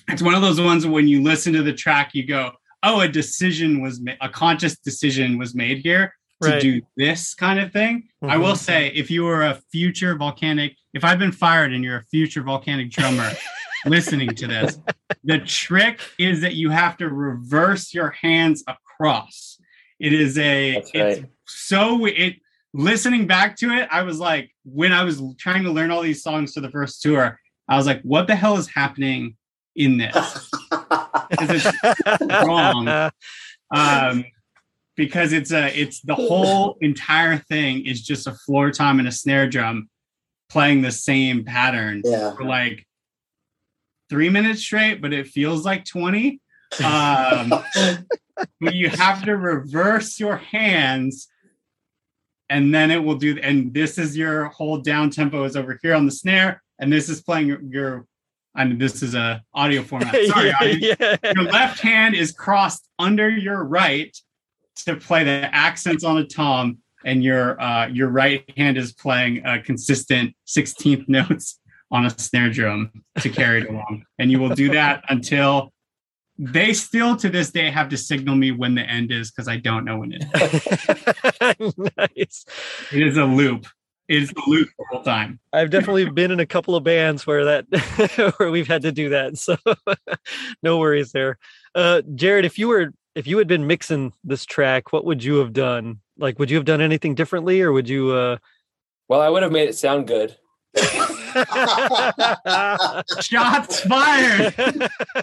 it's one of those ones when you listen to the track you go oh a decision was made a conscious decision was made here to Right. do this kind of thing i will Mhm. say if you were a future volcanic if i've been fired and you're a future volcanic drummer *laughs* listening to this the trick is that you have to reverse your hands across it is a That's it's so it listening back to it i was like when i was trying to learn all these songs for the first tour i was like what the hell is happening in this. *laughs* 'Cause it's wrong. um, because it's a it's the whole entire thing is just a floor tom and a snare drum playing the same pattern yeah. for like three minutes straight, but it feels like 20. Um, *laughs* but you have to reverse your hands and then it will do and this is your whole down tempo is over here on the snare and this is playing your, your mean, this is a audio *laughs* format sorry yeah, audience yeah. your left hand is crossed under your right to play the accents on a tom and your uh, your right hand is playing a consistent 16th *laughs* notes on a snare drum to carry it along and you will do that until they still to this day have to signal me when the end is because i don't know when it is *laughs* nice. it is a loop it is a loop the whole time I've definitely been in a couple of bands where that *laughs* where we've had to do that. So *laughs* no worries there. Uh Jared, if you were if you had been mixing this track, what would you have done? Like would you have done anything differently or would you uh Well, I would have made it sound good. *laughs* shots fired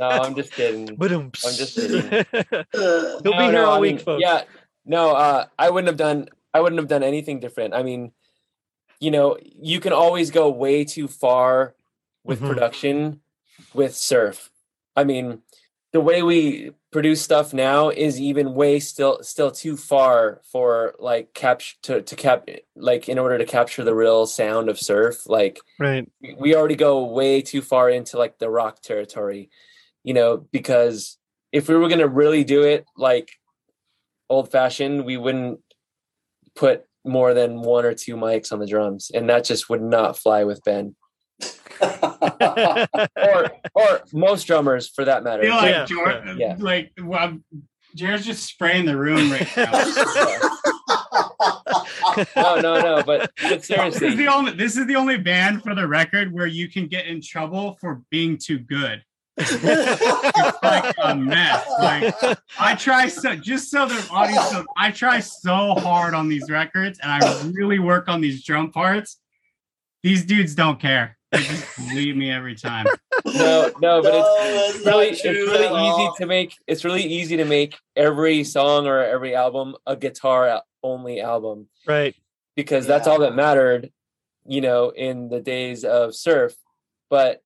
No, I'm just kidding. I'm just kidding. *laughs* He'll be No, here no, all I week, mean, folks. Yeah, no, uh, I wouldn't have done. I wouldn't have done anything different. I mean, you know, you can always go way too far with Mhm. production with surf. I mean, the way we produce stuff now is even way still still too far for like capture to to cap like in order to capture the real sound of surf. Like Right. we already go way too far into like the rock territory, you know, because if we were going to really do it like old fashioned, we wouldn't put more than one or two mics on the drums, and that just would not fly with Ben or or most drummers for that I matter. feel like Yeah. Jor- Yeah. like well, Jared's just spraying the room right now. *laughs* no, no, no, but, but this is seriously, the only this is the only band for the record where you can get in trouble for being too good. It's like a mess. Like I try so just so the audience knows, I try so hard on these records and I really work on these drum parts. These dudes don't care. They just leave me every time. no, no, but it's it's really it's really easy to make it's really easy to make every song or every album a guitar only album right. because that's all that mattered you know in the days of surf but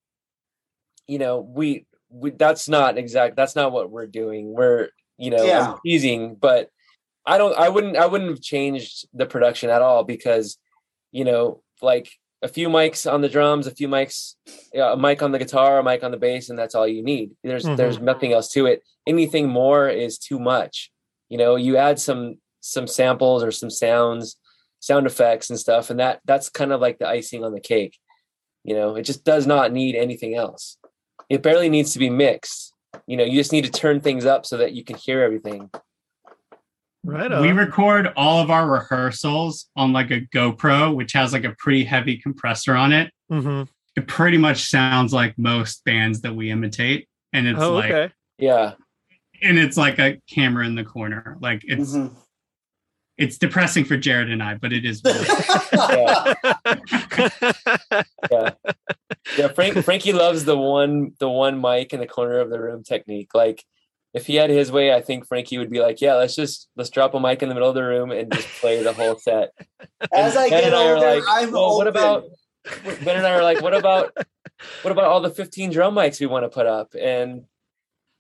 you know we, we that's not exact that's not what we're doing we're you know Yeah. I'm teasing but i don't i wouldn't i wouldn't have changed the production at all because you know like a few mics on the drums a few mics a mic on the guitar a mic on the bass and that's all you need. There's Mhm. there's nothing else to it. Anything more is too much. You know you add some some samples or some sounds sound effects and stuff and that that's kind of like the icing on the cake. You know it just does not need anything else. It barely needs to be mixed. You know you just need to turn things up so that you can hear everything Right on. We record all of our rehearsals on like a GoPro, which has like a pretty heavy compressor on it. Mhm. It pretty much sounds like most bands that we imitate. And it's Oh, like okay. yeah and it's like a camera in the corner. Like it's Mhm. it's depressing for Jared and I, but it is *laughs* yeah frank frankie loves the one the one mic in the corner of the room technique like if he had his way i think frankie would be like yeah let's just let's drop a mic in the middle of the room and just play the whole set *laughs* As I Ben get and I are older, like, I'm well, what about *laughs* Ben and I are like, what about *laughs* what about all the 15 drum mics we want to put up? And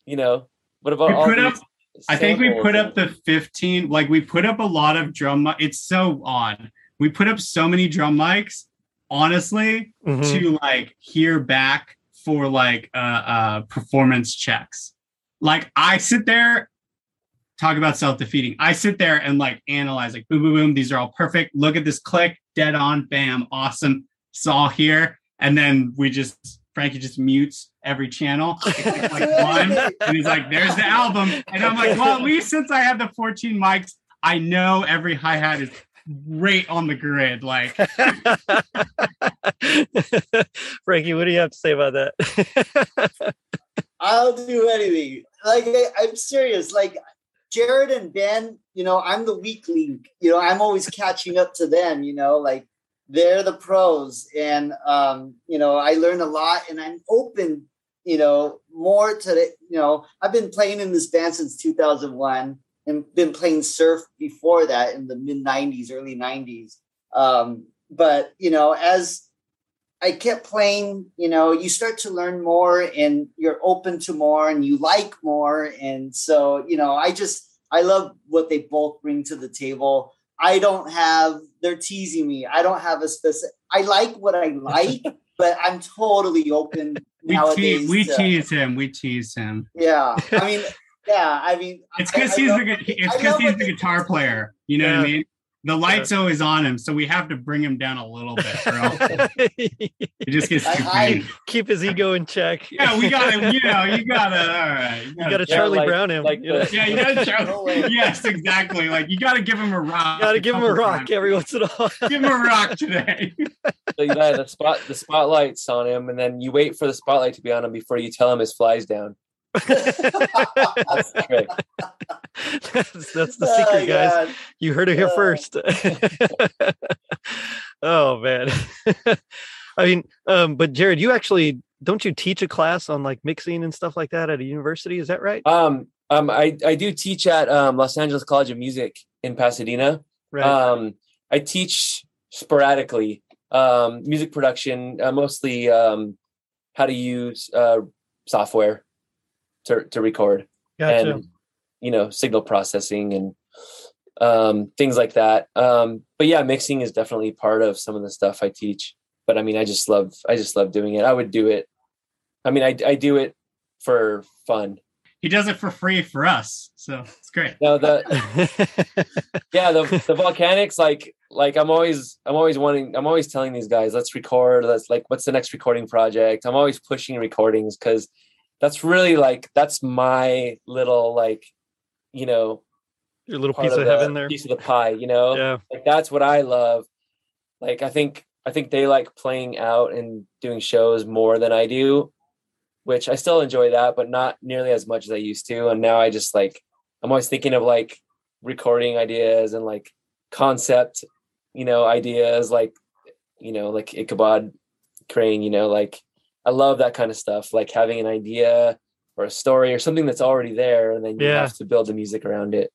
you know, what about We all put these up- I think we put and- up the 15, like we put up a lot of drum mi- it's so odd. We put up so many drum mics, honestly, Mhm. to like hear back for like uh uh performance checks. Like I sit there talk about self-defeating. I sit there and like analyze like boom boom boom these are all perfect. Look at this click, dead on, bam, awesome. It's all here and then we just Frankie just mutes every channel like *laughs* one and he's like there's the album and I'm like well at least since I have the 14 mics I know every hi-hat is right on the grid like *laughs* Frankie, what do you have to say about that? *laughs* I'll do anything. Like I, I'm serious. Like Jared and Ben, you know, I'm the weak link. You know, I'm always catching up to them. You know, like they're the pros, and um, you know, I learn a lot, and I'm open. You know, more to the, you know, I've been playing in this band since 2001 and been playing surf before that in the mid 90s, early 90s. Um, but, you know, as I kept playing, you know, you start to learn more and you're open to more and you like more. And so, you know, I just, I love what they both bring to the table. I don't have, they're teasing me. I don't have a specific, I like what I *laughs* like, but I'm totally open we nowadays. Tease, we to- tease him. We tease him. Yeah. I *laughs* mean, yeah, I mean, It's because he's the it's I because he's the guitar player. You know what I mean? The light's always on him, so we have to bring him down a little bit, or else *laughs* it just gets too I- big. Keep his ego in check. Yeah, we gotta, *laughs* you know, you gotta, all right, You got to Yeah, Charlie like- Brown him. like you yeah, you gotta *laughs* show. No way. yes, exactly. Like you gotta give him a rock. You got to give him a rock times. every once in a while. Give him a rock today. So you have the spot the spotlight's on him, and then you wait for the spotlight to be on him before you tell him his flies down. That's *laughs* the that's, that's the Oh, secret, guys. God. You heard it here Yeah. first. *laughs* oh man. *laughs* I mean, um, but Jared, you actually don't you teach a class on like mixing and stuff like that at a university? Is that right? Um, um, I I do teach at um, Los Angeles College of Music in Pasadena. Right. Um, I teach sporadically um, music production, uh, mostly um, how to use uh, software to to record. gotcha. and you know signal processing and um, things like that. Um, but yeah, mixing is definitely part of some of the stuff I teach. But I mean, I just love I just love doing it. I would do it. I mean, I I do it for fun. He does it for free for us, so it's great. No, the *laughs* yeah the the volcanics like like I'm always I'm always wanting I'm always telling these guys let's record let's like what's the next recording project I'm always pushing recordings because that's really like that's my little like you know Your little piece of the heaven there. piece of the pie you know Yeah. like that's what I love. Like I think I think they like playing out and doing shows more than I do, which I still enjoy that, but not nearly as much as I used to. And now I just like I'm always thinking of like recording ideas and like concept, you know, ideas like you know, like Ichabod Crane, you know, like I love that kind of stuff, like having an idea or a story or something that's already there and then you Yeah. have to build the music around it.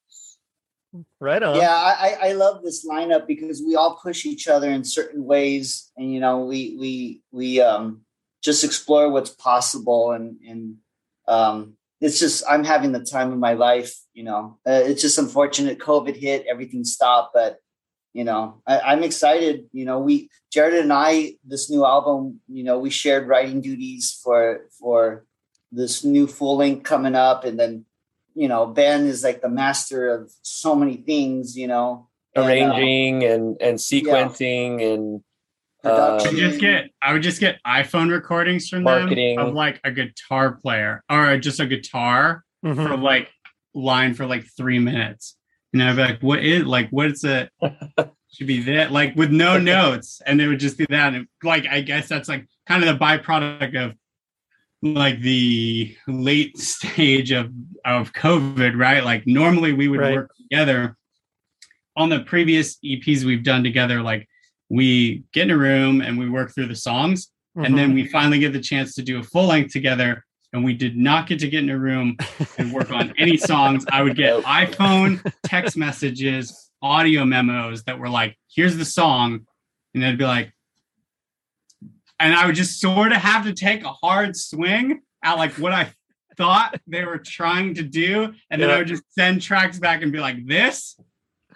Right on. yeah I, I I love this lineup because we all push each other in certain ways and you know we we we um just explore what's possible and and um it's just i'm having the time of my life you know uh, it's just unfortunate covid hit everything stopped but you know I, i'm excited you know we jared and i this new album you know we shared writing duties for for this new full length coming up and then you know ben is like the master of so many things you know and, uh, Arranging and and sequencing and production. Um, You just get I would just get iPhone recordings from Marketing. them of like a guitar player or just a guitar Mhm. for like line for like three minutes. And I'd be like, what is like what's it? *laughs* Should be that like with no notes. And it would just be that. And like I guess that's like kind of the byproduct of like the late *laughs* stage of of COVID, right? Like normally we would Right. work together. On the previous EPs we've done together, like we get in a room and we work through the songs. And mm-hmm. then we finally get the chance to do a full length together and we did not get to get in a room and work on any *laughs* songs i would get iphone *laughs* text messages audio memos that were like here's the song and they'd be like and i would just sort of have to take a hard swing at like what i thought they were trying to do and then Yeah. i would just send tracks back and be like this?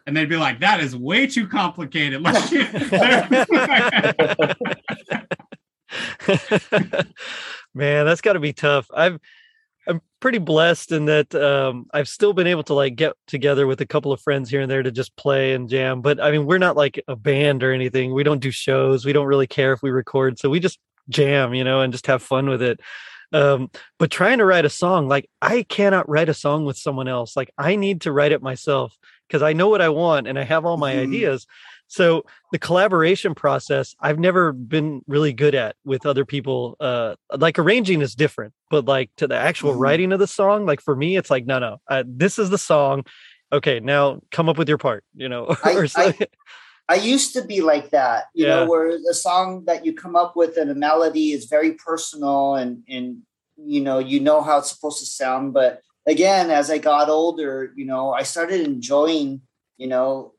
And they'd be like that is way too complicated. *laughs* Like Man, that's got to be tough. I've I'm pretty blessed in that um, I've still been able to like get together with a couple of friends here and there to just play and jam. But I mean, we're not like a band or anything. We don't do shows. We don't really care if we record, so we just jam, you know, and just have fun with it. Um, but trying to write a song, like I cannot write a song with someone else. Like I need to write it myself because I know what I want and I have all my Mhm. ideas. So the collaboration process I've never been really good at with other people. Uh, like arranging is different, but like to the actual Mhm. writing of the song, like for me, it's like no, no, uh, this is the song. Okay, now come up with your part. You know, *laughs* I- so, *laughs* I used to be like that, you Yeah. know, where a song that you come up with and a melody is very personal and and you know you know how it's supposed to sound but again as i got older you know i started enjoying you know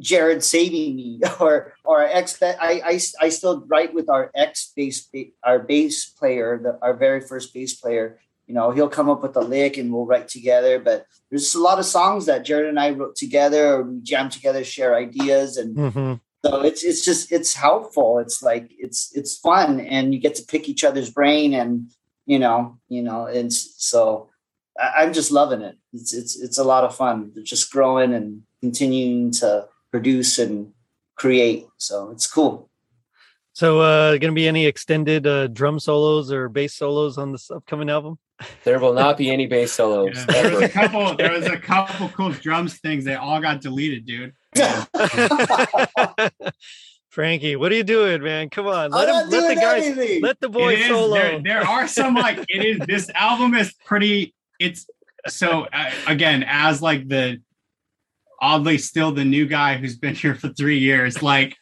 jared saving me *laughs* or or ex I, I i still write with our ex bass our bass player the, our very first bass player. You know he'll come up with a lick and we'll write together but there's a lot of songs that jared and i wrote together or we jam together share ideas and hmm so it's it's just it's helpful. It's like it's it's fun and you get to pick each other's brain and you know you know and so I, i'm just loving it. It's it's it's a lot of fun just growing and continuing to produce and create so it's cool So, uh, going to be any extended uh, drum solos or bass solos on this upcoming album? There will not be *laughs* any bass solos. Yeah, there was a couple. There was a couple cool drums things. They all got deleted, dude. *laughs* Frankie, what are you doing, man? Come on, let him, let the guys, anything. let the boy It is- solo. There, there are some like it is. This album is pretty. It's so uh, again as like the oddly still the new guy who's been here for three years. Like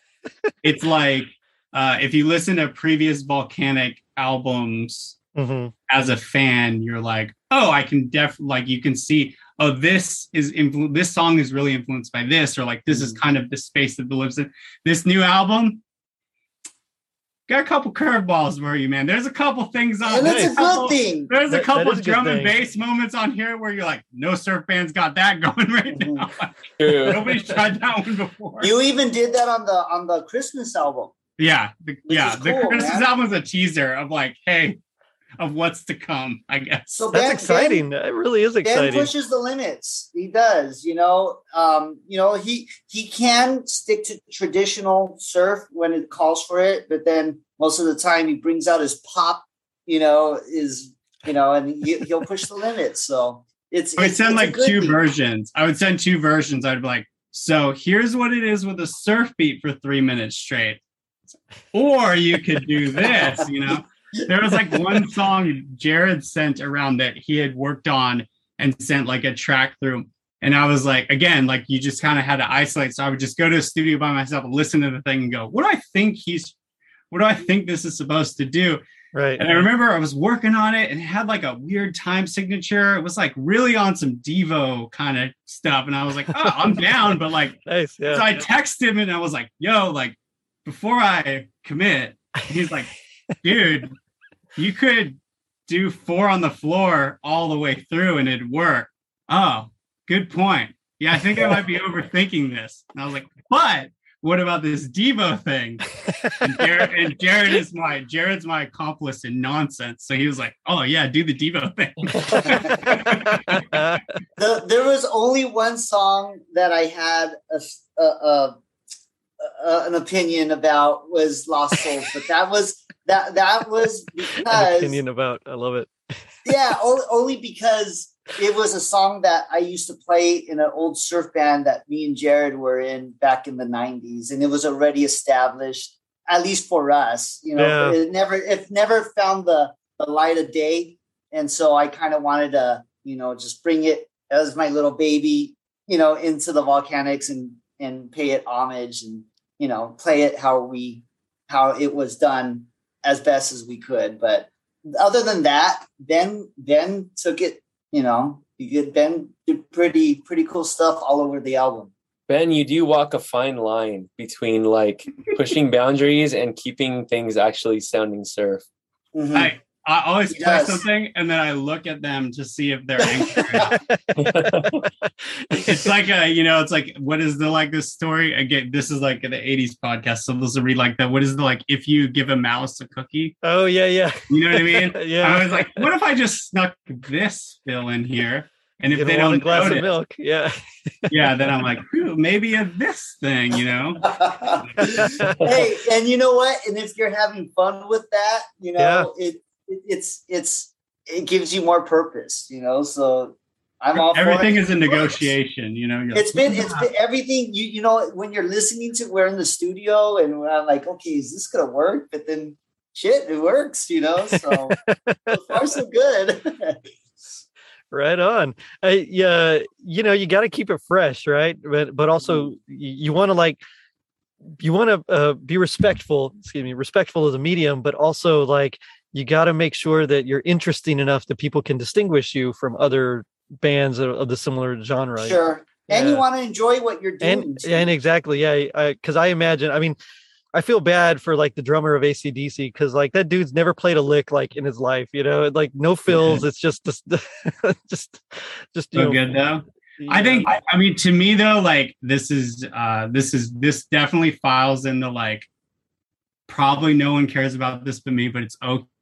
it's like uh, if you listen to previous volcanic albums Mhm. as a fan, you're like, oh, I can def like you can see, oh, this is influ- this song is really influenced by this, or like this is kind of the space that it lives in. This new album got a couple curveballs for you, man. There's a couple things on. and it's a Nice. good thing There's That- a couple that is a good drum and bass moments on here where you're like, no surf band's got that *laughs* going right mm-hmm. now. *laughs* True. Nobody's tried that one before. you even did that on the on the christmas album yeah, the, yeah. is The Christmas man. album's a teaser of like, hey, of what's to come, I guess. so That's Ben- exciting. That really is Ben exciting. pushes the limits. He does, you know. Um, you know, he he can stick to traditional surf when it calls for it, but then most of the time he brings out his pop, you know, is you know, and he, he'll push the limits. So it's I would it's- send it's like two thing. versions. I would send two versions. I'd be like, so here's what it is with a surf beat for three minutes straight. Or you could do this, you know. There was like one song Jared sent around that he had worked on and sent like a track through. And I was like, again, like you just kind of had to isolate. So I would just go to a studio by myself and listen to the thing and go, what do I think he's what do I think this is supposed to do? Right. And I remember I was working on it and it had like a weird time signature. It was like really on some Devo kind of stuff. And I was like, oh, I'm down. But like, *laughs* Nice. so Yeah. I texted him and I was like, yo, like, before I commit, he's like, dude, you could do four on the floor all the way through and it'd work. Oh, good point. Yeah, I think I might be overthinking this. And I was like, but what about this Devo thing? And Jared, and Jared is my Jared's my accomplice in nonsense. So he was like, "Oh yeah, do the Devo thing." *laughs* The, there was only one song that I had a, a, a, a- an opinion about was Lost Souls, but that was that that was *laughs* An because opinion about. I love it. yeah, only, *laughs* only because it was a song that I used to play in an old surf band that me and Jared were in back in the '90s, and it was already established, at least for us. You know, Yeah. it never it never found the the light of day, and so I kind of wanted to, you know, just bring it as my little baby, you know, into the volcanics and and pay it homage and you know play it how we how it was done as best as we could, but other than that, Ben Ben took it. You know, he did Ben did pretty pretty cool stuff all over the album. Ben, you do walk a fine line between like pushing boundaries and keeping things actually sounding surf. Mhm. I I always He play does. something and then I look at them to see if they're *laughs* angry. it's like a you know it's like what is the like this story again this is like the 80s podcast so this will read like that what is the like if you give a mouse a cookie oh yeah, yeah. you know what i mean *laughs* yeah. i was like what if i just snuck this fill in here and if Give they don't a glass notice, of milk. Yeah. yeah then i'm like maybe a this thing you know *laughs* hey, and you know what? And if you're having fun with that, you know, it, it it's it's it gives you more purpose. You know, so I'm all for everything it. is a negotiation you know It's been it's *laughs* been everything you you know when you're listening to we're in the studio and I'm like okay is this gonna work but then shit it works you know so so far so good *laughs* Right on. Uh, yeah, you know, you got to keep it fresh, right? But but also Mm-hmm. you, you want to like you want to uh, be respectful. Excuse me, respectful of the medium, but also like you got to make sure that you're interesting enough that people can distinguish you from other bands of, of the similar genre. Sure. And you want to enjoy what you're doing. And and exactly, yeah, because I, imagine. I mean, I feel bad for like the drummer of ACDC because like that dude's never played a lick like in his life. You know, like no fills. It's just just *laughs* just just So know, good though. you I think I mean to me though, like this is uh this is this definitely files in the like probably no one cares about this but me, but it's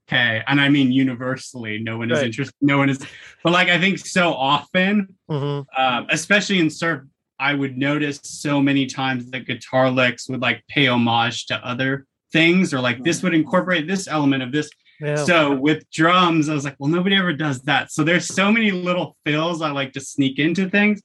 okay. And I mean universally, no one is Right. interested, no one is but like I think so often, Mhm. um, especially in surf, I would notice so many times that guitar licks would like pay homage to other things or like this would incorporate this element of this Yeah. so with drums, I was like, well, nobody ever does that. So there's so many little fills I like to sneak into things.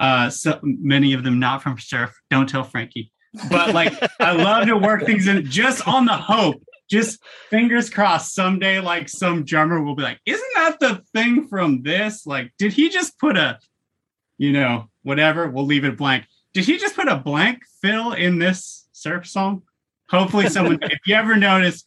Uh, so many of them not from surf. Don't tell Frankie. But like, I love to work things in just on the hope. Just fingers crossed. Someday, like some drummer will be like, "Isn't that the thing from this? Like, did he just put a, you know, whatever? We'll leave it blank. Did he just put a blank fill in this surf song? Hopefully, someone. *laughs* if you ever notice,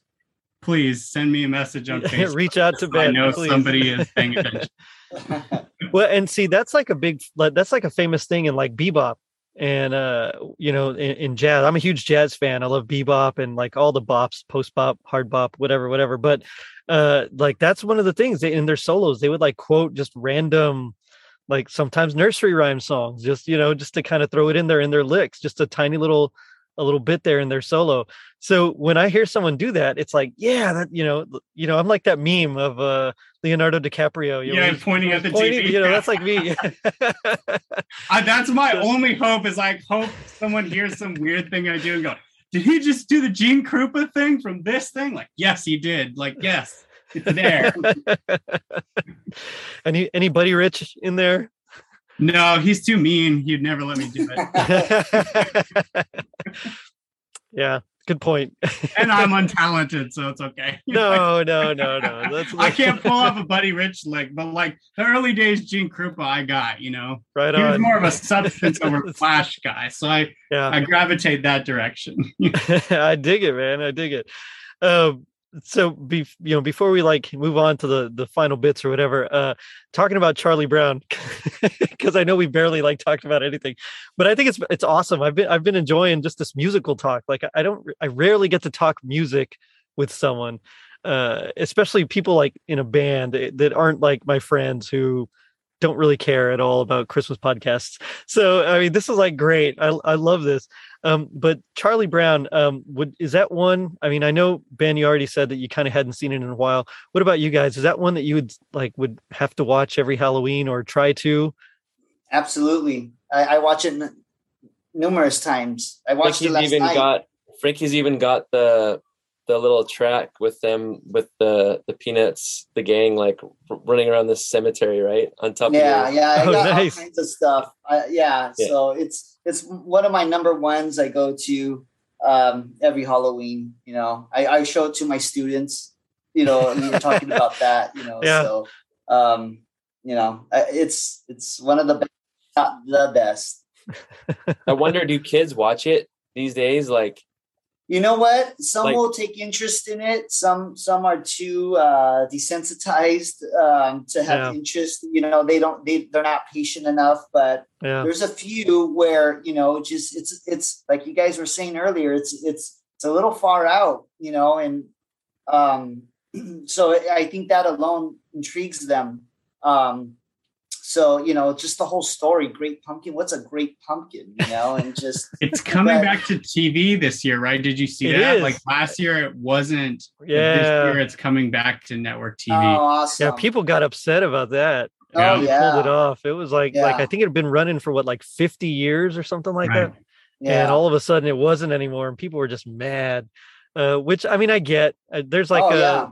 please send me a message on Facebook. Reach out to I know please. somebody is paying *laughs* attention. *laughs* Well, and see, that's like a big, that's like a famous thing in like bebop and uh, you know, in, in jazz. I'm a huge jazz fan. I love bebop and like all the bops, post bop, hard bop, whatever, whatever. But uh, like that's one of the things they, in their solos. They would like quote just random, like sometimes nursery rhyme songs, just you know, just to kind of throw it in there in their licks, just a tiny little a little bit there in their solo. So when I hear someone do that, it's like, yeah, that you know, you know, I'm like that meme of uh Leonardo DiCaprio. You know, Yeah, he's- pointing at the pointing, TV. You know, that's like *laughs* me. *laughs* I, that's my Just- only hope is I hope someone hears some weird thing I do and go, did he just do the Gene Krupa thing from this thing? Like, yes, he did. Like, yes, it's there. *laughs* any any Buddy Rich in there? No, he's too mean. He'd never let me do it. *laughs* yeah, good point. *laughs* And I'm untalented, so it's okay. no, *laughs* no, no, no. That's I can't pull off a Buddy Rich lick, but like the early days Gene Krupa, I got, you know. right He was more of a substance over flash guy. So I, yeah. I gravitate that direction. I dig it, man. I dig it. Um, so be you know before we like move on to the the final bits or whatever, uh, talking about Charlie Brown *laughs* because I know we barely like talked about anything, but I think it's it's awesome. I've been I've been enjoying just this musical talk. Like I don't I rarely get to talk music with someone, uh, especially people like in a band that that aren't like my friends who don't really care at all about Christmas podcasts. So I mean, this is like great. I I love this. Um, but Charlie Brown, um, would is that one? I mean, I know Ben, you already said that you kind of hadn't seen it in a while. What about you guys? Is that one that you would like would have to watch every Halloween or try to? Absolutely. I, I watch it n- numerous times. I watched it Frankie's last even night. got Frankie's even got the the little track with them with the the peanuts the gang like r- running around the cemetery right on top yeah, of yeah, I Oh, got nice. all kinds of stuff. I, yeah, Yeah. so it's it's one of my number ones. I go to um, every Halloween. You know, I, I show it to my students. You know, and we were talking about *laughs* that. You know, Yeah. so um, you know, it's it's one of the best, not the best. *laughs* I wonder do kids watch it these days like You know what? Some Like- will take interest in it. Some some are too uh, desensitized um, to have Yeah. interest. You know, they don't they they're not patient enough. But Yeah, there's a few where you know just it's it's like you guys were saying earlier. It's it's it's a little far out. You know, and um, *clears throat* so I think that alone intrigues them. Um, so you know, just the whole story. Great pumpkin. What's a great pumpkin? You know, and *laughs* just It's coming But- back to TV this year, right? Did you see It that? is. Like last year, it wasn't. Yeah. This year, it's coming back to network TV. oh, awesome. yeah. People got upset about that. Oh Yeah. They yeah. pulled it off. It was like like I think it had been running for what like fifty years or something like Right. that. Yeah. and all of a sudden it wasn't anymore and people were just mad uh which i mean i get uh, there's like Oh, a yeah.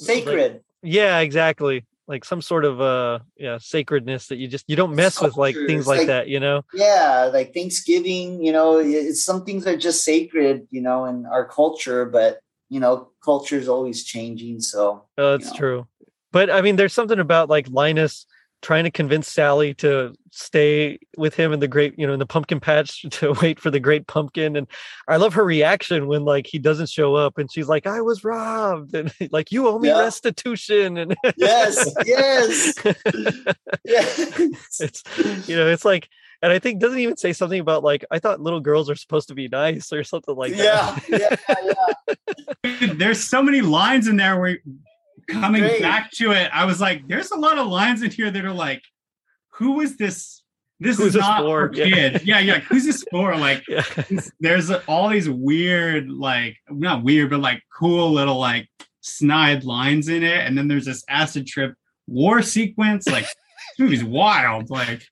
Sacred. yeah exactly like some sort of uh yeah sacredness that you just you don't mess with like Culture. things like, like- that you know yeah, like Thanksgiving, you know, it's some things are just sacred, you know, in our culture, but you know, culture is always changing. So uh, that's know. true but i mean there's something about like linus trying to convince Sally to stay with him in the great, you know, in the pumpkin patch *laughs* to wait for the great pumpkin. And I love her reaction when like he doesn't show up and she's like, I was robbed. *laughs* And like, you owe me Yeah. restitution. And *laughs* Yes, yes. Yeah. it's, you know, it's like, and I think doesn't even say something about like, I thought little girls are supposed to be nice or something like yeah, that. yeah, yeah. Dude, there's so many lines in there where coming Great. back to it, I was like, there's a lot of lines in here that are like, who is this? This Who's is not for? for Yeah. kid. Yeah, yeah. Who's this for? Like, Yeah. there's all these weird, like, not weird, but like cool little like snide lines in it, and then there's this acid trip war sequence. Like, this movie's wild. Like,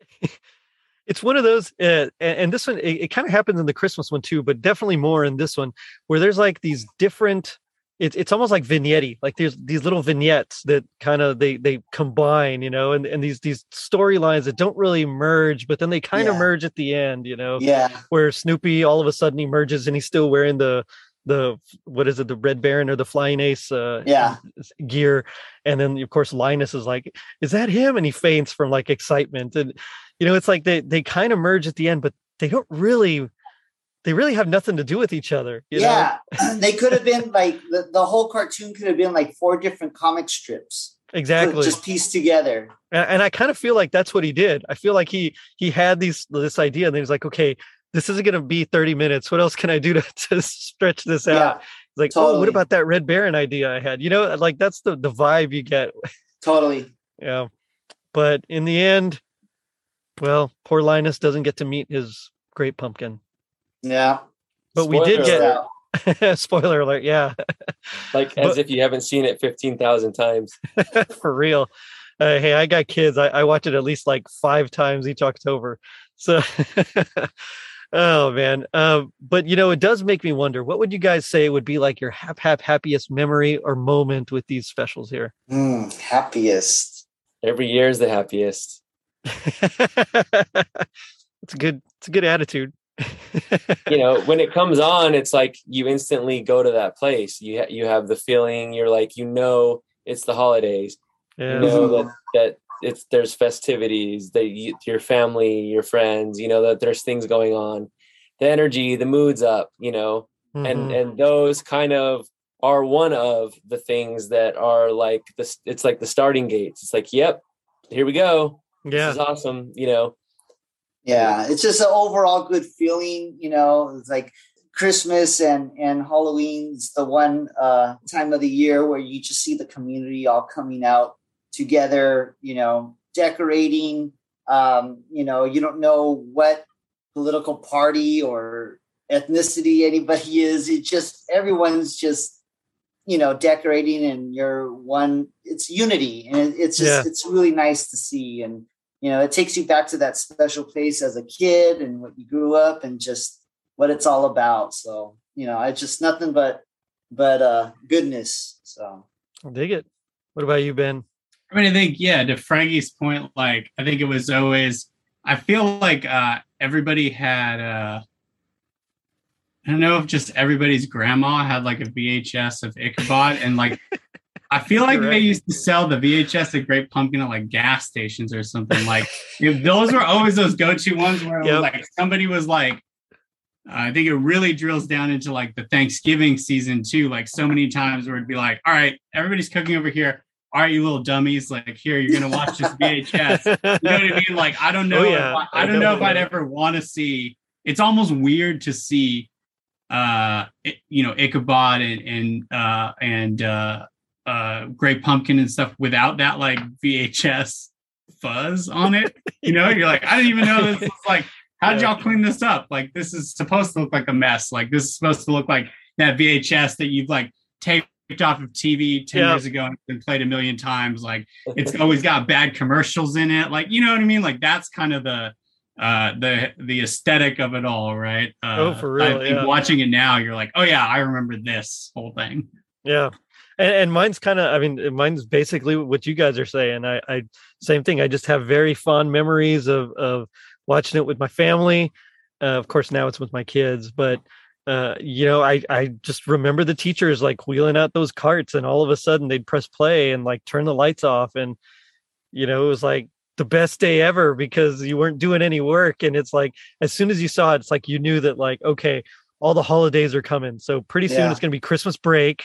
it's one of those uh, and, and this one it, it kind of happens in the christmas one too but definitely more in this one where there's like these different it's it's almost like vignette like there's these little vignettes that kind of they they combine you know and, and these these storylines that don't really merge but then they kind of Yeah. merge at the end you know Yeah, where snoopy all of a sudden emerges and he's still wearing the the what is it the red baron or the flying ace uh Yeah. gear and then of course linus is like is that him and he faints from like excitement and you know it's like they they kind of merge at the end but they don't really they really have nothing to do with each other you know yeah. *clears throat* they could have been like the, the whole cartoon could have been like four different comic strips, exactly just pieced together. and, and i kind of feel like that's what he did i feel like he he had these this idea and then he's like okay this isn't going to be 30 minutes what else can i do to, *laughs* to stretch this out Yeah, He's like oh what about that red baron idea i had you know like that's the the vibe you get totally. *laughs* Yeah. But in the end, well, poor Linus doesn't get to meet his great pumpkin. Yeah. But we did get alert. *laughs* spoiler alert, yeah, like as But- if you haven't seen it 15,000 times. *laughs* for real. Uh, hey, I got kids. I, I watch it at least like five times each October. So, *laughs* oh man. Um, but you know, it does make me wonder. What would you guys say would be like your hap hap happiest memory or moment with these specials here? Mm, happiest. Every year is the happiest. it's a good. It's a good attitude. *laughs* You know, when it comes on, it's like you instantly go to that place. You ha- you have the feeling. You're like, you know, it's the holidays. yeah. You know that that it's there's festivities. That you, your family, your friends. You know that there's things going on. The energy, the mood's up. You know, and Mhm. and those kind of are one of the things that are like this it's like the starting gates it's like yep here we go yeah. this is awesome you know Yeah, it's just an overall good feeling. You know, it's like Christmas and and Halloween's the one uh, time of the year where you just see the community all coming out together. You know, decorating. Um, you know, you don't know what political party or ethnicity anybody is. It just everyone's just you know decorating and you're one. It's unity, and it's just Yeah. it's really nice to see and you know it takes you back to that special place as a kid and what you grew up and just what it's all about so you know it's just nothing but but uh goodness so I'll dig it. What about you, Ben? I mean, I think, yeah, to Frankie's point, like, I think it was always, I feel like uh, everybody had, uh, I don't know if just everybody's grandma had like a VHS of Ichabod. And like, *laughs* I feel like they used to sell the VHS of Great Pumpkin at like gas stations or something. Like, if those were always those go to ones where Yep. like somebody was like, I think it really drills down into like the Thanksgiving season too. Like so many times where it'd be like, all right, everybody's cooking over here. All right, you little dummies, like here, you're gonna watch this VHS. You know what I mean? Like, I don't *laughs* know. Oh, yeah. I, I I don't know if I'd ever want to see. It's almost weird to see, uh, it- you know, Ichabod and and uh, and uh, uh, Great Pumpkin and stuff without that like VHS fuzz on it. You know, you're like, I didn't even know this was like. How did y'all clean this up? Like, this is supposed to look like a mess. Like, this is supposed to look like that VHS that you've like taped off of TV 10 Yeah. years ago and been played a million times. Like, it's always got bad commercials in it like you know what i mean like that's kind of the uh the the aesthetic of it all right uh, Oh, for I real, think yeah. watching it now you're like oh yeah i remember this whole thing Yeah. And, and mine's kind of, I mean, mine's basically what you guys are saying. I, I, same thing. I just have very fond memories of, of watching it with my family. Uh, of course, now it's with my kids, but, uh, you know, I, I just remember the teachers like wheeling out those carts and all of a sudden they'd press play and like turn the lights off. And, you know, it was like, the best day ever because you weren't doing any work and it's like as soon as you saw it it's like you knew that like okay all the holidays are coming so pretty soon Yeah. it's going to be christmas break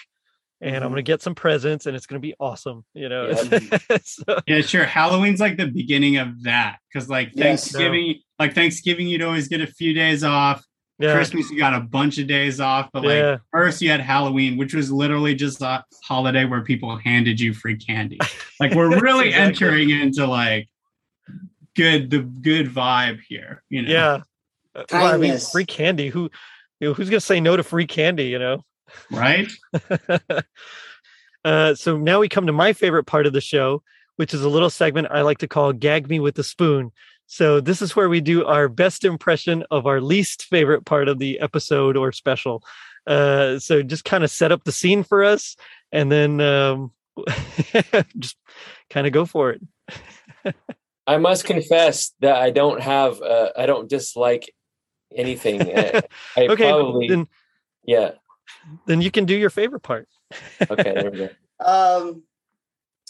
and i'm Mhm. going to get some presents and it's going to be awesome you know Yeah. *laughs* So- Yeah, sure. Halloween's like the beginning of that because like Yes. Thanksgiving, like Thanksgiving, you'd always get a few days off. yeah Christmas, you got a bunch of days off. But like Yeah. first, you had Halloween, which was literally just a holiday where people handed you free candy. Like we're *laughs* really Exactly. entering into like good the good vibe here. You know. yeah Uh, well, I mean, free candy who you know, who's going to say no to free candy you know Right. *laughs* uh, so now we come to my favorite part of the show, which is a little segment I like to call "Gag Me with the Spoon." So this is where we do our best impression of our least favorite part of the episode or special. Uh, so just kind of set up the scene for us, and then um, *laughs* just kind of go for it. *laughs* I must confess that I don't have. Uh, I don't dislike anything. I, I okay, probably. then yeah. Then you can do your favorite part. Okay. There we go. *laughs* Um,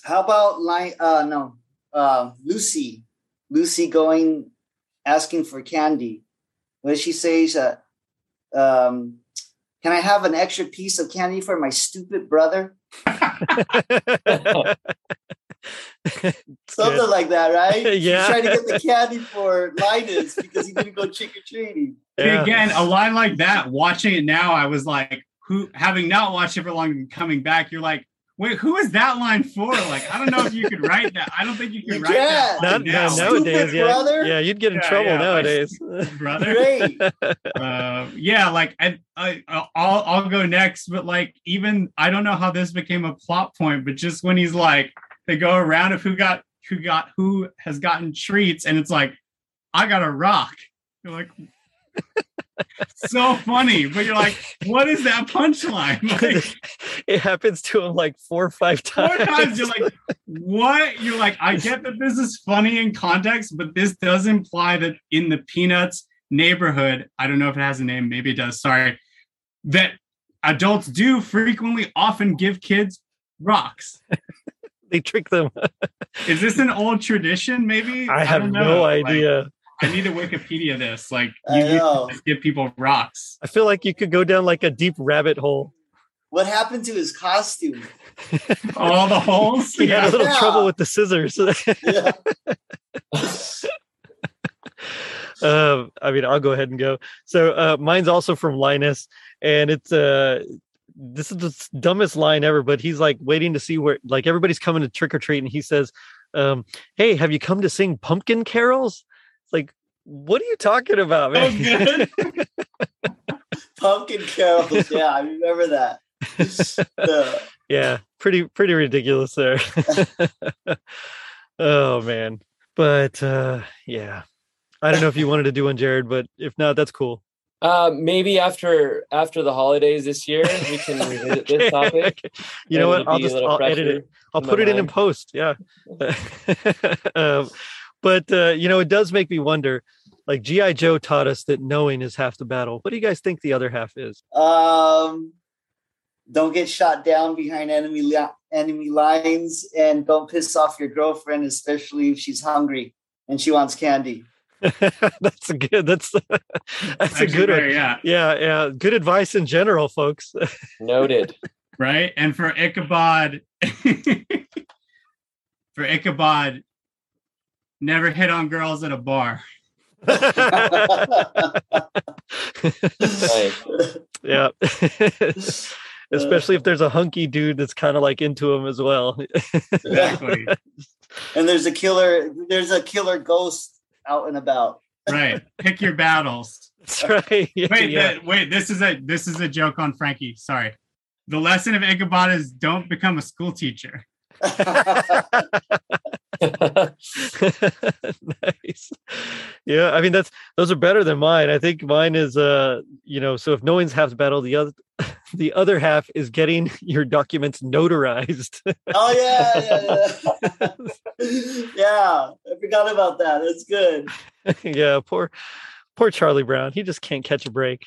how about line? Uh, no, uh, Lucy. Lucy going asking for candy. What she says, uh, um, "Can I have an extra piece of candy for my stupid brother?" *laughs* Something Good. like that, right? *laughs* Yeah. She's trying to get the candy for Linus because he didn't go trick or treating. See, Yeah. Again, a line like that. Watching it now, I was like, "Who?" Having not watched it for long, and coming back, you're like, "Wait, who is that line for?" Like, I don't know if you could write that. I don't think you could You write that. can't. Now. no, nowadays, Stupid yeah, brother. yeah, you'd get in Yeah, trouble yeah, nowadays. *laughs* brother. Great. uh, yeah, like I, I, I'll, I'll go next. But like, even I don't know how this became a plot point, but just when he's like, they go around of who got, who got, who has gotten treats, and it's like, I got a rock. You're like, so funny, but you're like, what is that punchline? *laughs* Like, it happens to him like four or five times. four times. you're like, what? You're like, I get that this is funny in context, but this does imply that in the Peanuts neighborhood, I don't know if it has a name, maybe it does, sorry, that adults do frequently often give kids rocks. *laughs* they trick them. Is this an old tradition, maybe? I have no know. Like, idea. I need to Wikipedia this. Like, you used know. to give people rocks. I feel like you could go down like a deep rabbit hole. What happened to his costume? *laughs* All the holes? *laughs* He had a little Yeah. trouble with the scissors. *laughs* Yeah. uh, I mean, I'll go ahead and go. So uh, mine's also from Linus, and it's uh, this is the dumbest line ever. But he's like waiting to see where, like, everybody's coming to trick or treat, and he says, um, "Hey, have you come to sing pumpkin carols?" It's like, what are you talking about, Oh, man? good. *laughs* Pumpkin carols. Yeah, I remember that. *laughs* The- yeah, pretty pretty ridiculous there. *laughs* oh man, but uh, yeah, I don't know if you wanted to do one, Jared, but if not, that's cool. Uh, maybe after after the holidays this year, we can revisit this topic. Okay. You know what? I'll just I'll edit it. I'll put my it in in post. Yeah. um, but uh, you know, it does make me wonder. Like GI Joe taught us that knowing is half the battle. What do you guys think the other half is? um, don't get shot down behind enemy li- enemy lines, and don't piss off your girlfriend, especially if she's hungry and she wants candy. *laughs* that's a good. That's *laughs* that's a good one. very, yeah. Yeah, yeah. Good advice in general, folks. *laughs* Noted. right? And for Ichabod, for Ichabod, never hit on girls at a bar. *laughs* Nice. yeah. *laughs* *laughs* Especially if there's a hunky dude that's kind of like into him as well. Exactly. and there's a killer. There's a killer ghost out and about. right. Pick your battles. That's right. Yeah, Wait, yeah. that- wait. This is a this is a joke on Frankie. Sorry. The lesson of Ichabod is don't become a school teacher. *laughs* nice. Yeah, I mean that's those are better than mine. I think mine is uh, you know, so if knowing's half the battle, the other *laughs* the other half is getting *laughs* your documents notarized. oh yeah, yeah, yeah. yeah, I forgot about that. That's good. yeah, poor poor Charlie Brown. He just can't catch a break.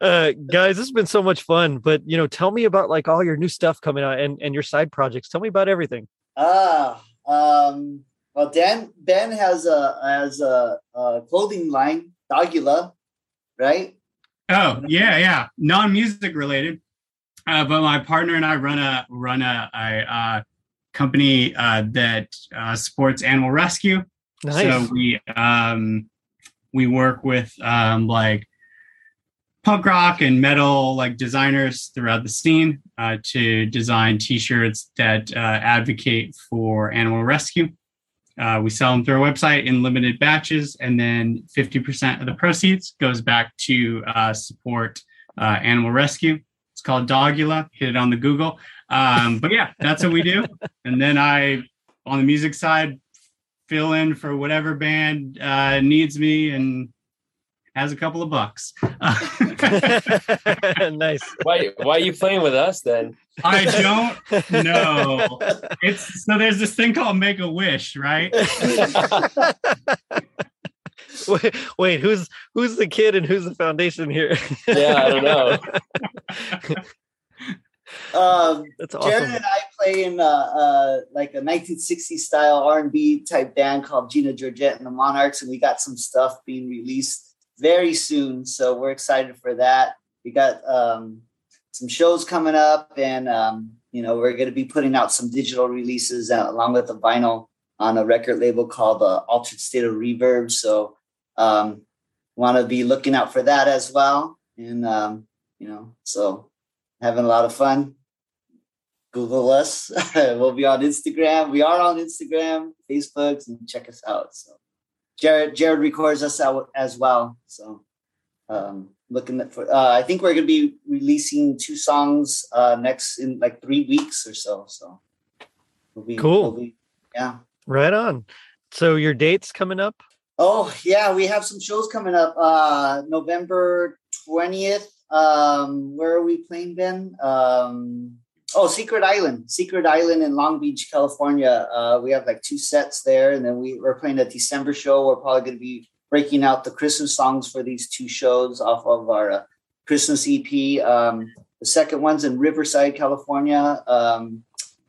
uh guys, this has been so much fun, but you know, tell me about like all your new stuff coming out and and your side projects. Tell me about everything. ah, um, Well, Dan Ben has a has a, a clothing line, Dogula, right? Oh yeah, yeah, non-music related. Uh, but my partner and I run a run a, a, uh company uh, that uh, supports animal rescue. Nice. So we um, we work with um, like punk rock and metal like designers throughout the scene uh, to design T-shirts that uh, advocate for animal rescue. Uh, we sell them through our website in limited batches, and then 50% of the proceeds goes back to uh, support uh, animal rescue. It's called Dogula. Hit it on the Google. Um, but yeah, that's what we do. *laughs* And then I, on the music side, fill in for whatever band uh, needs me and has a couple of bucks. *laughs* *laughs* nice. Why why are you playing with us then? I don't know. It's so there's this thing called Make a Wish, right? *laughs* wait, wait, who's who's the kid and who's the foundation here? yeah, I don't know. *laughs* Um, That's Jared and I play in uh, uh, like a 1960s style R&B type band called Gina Georgette and the Monarchs, and we got some stuff being released very soon. So we're excited for that. We got um, some shows coming up, and um, you know we're going to be putting out some digital releases uh, along with the vinyl on a record label called uh, Altered State of Reverb. So um, want to be looking out for that as well, and um, you know so having a lot of fun. Google us. *laughs* we'll be on Instagram. We are on Instagram, Facebook, and check us out. So Jared Jared records us out as well. So um looking for uh, I think we're gonna be releasing two songs uh next in like three weeks or so. So we'll be Cool. we'll be- yeah. Right on. So your dates coming up? Oh yeah, we have some shows coming up. Uh November 20th. Um where are we playing Ben? Um oh Secret Island. Secret Island in Long Beach, California. Uh we have like two sets there and then we, we're playing a December show. We're probably gonna be breaking out the Christmas songs for these two shows off of our uh, Christmas EP. Um the second one's in Riverside, California. Um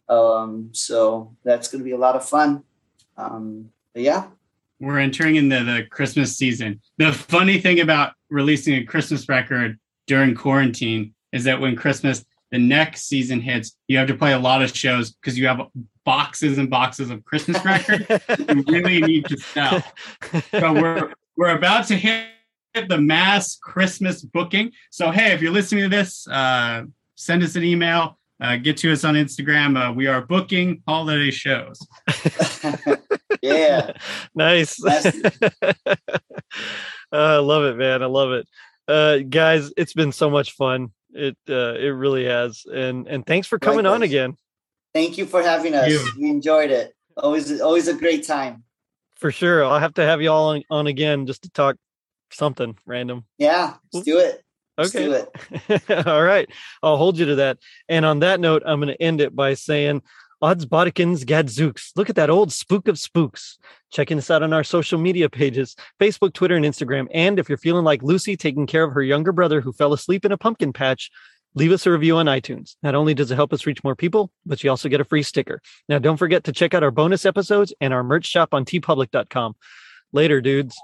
um so that's gonna be a lot of fun. Um yeah, We're entering in the, the Christmas season. The funny thing about releasing a Christmas record during quarantine is that when Christmas, the next season hits, you have to play a lot of shows because you have boxes and boxes of Christmas *laughs* records you really need to sell. So we're we're about to hit the mass Christmas booking. So hey, if you're listening to this, uh, send us an email. Uh, get to us on Instagram. Uh, we are booking holiday shows. *laughs* yeah. nice. That's- *laughs* I love it, man. I love it. Uh, guys, it's been so much fun. It uh, it really has. And and thanks for coming on again. Thank you for having us. you. We enjoyed it. Always, always a great time. For sure. I'll have to have you all on, on again just to talk something random. Yeah, let's do it. Let's Okay. do it. *laughs* All right. I'll hold you to that. And on that note, I'm going to end it by saying, Odds Bodikins Gadzooks. Look at that old spook of spooks. Checking us out on our social media pages Facebook, Twitter, and Instagram. And if you're feeling like Lucy taking care of her younger brother who fell asleep in a pumpkin patch, leave us a review on iTunes. Not only does it help us reach more people, but you also get a free sticker. Now, don't forget to check out our bonus episodes and our merch shop on teepublic.com. Later, dudes.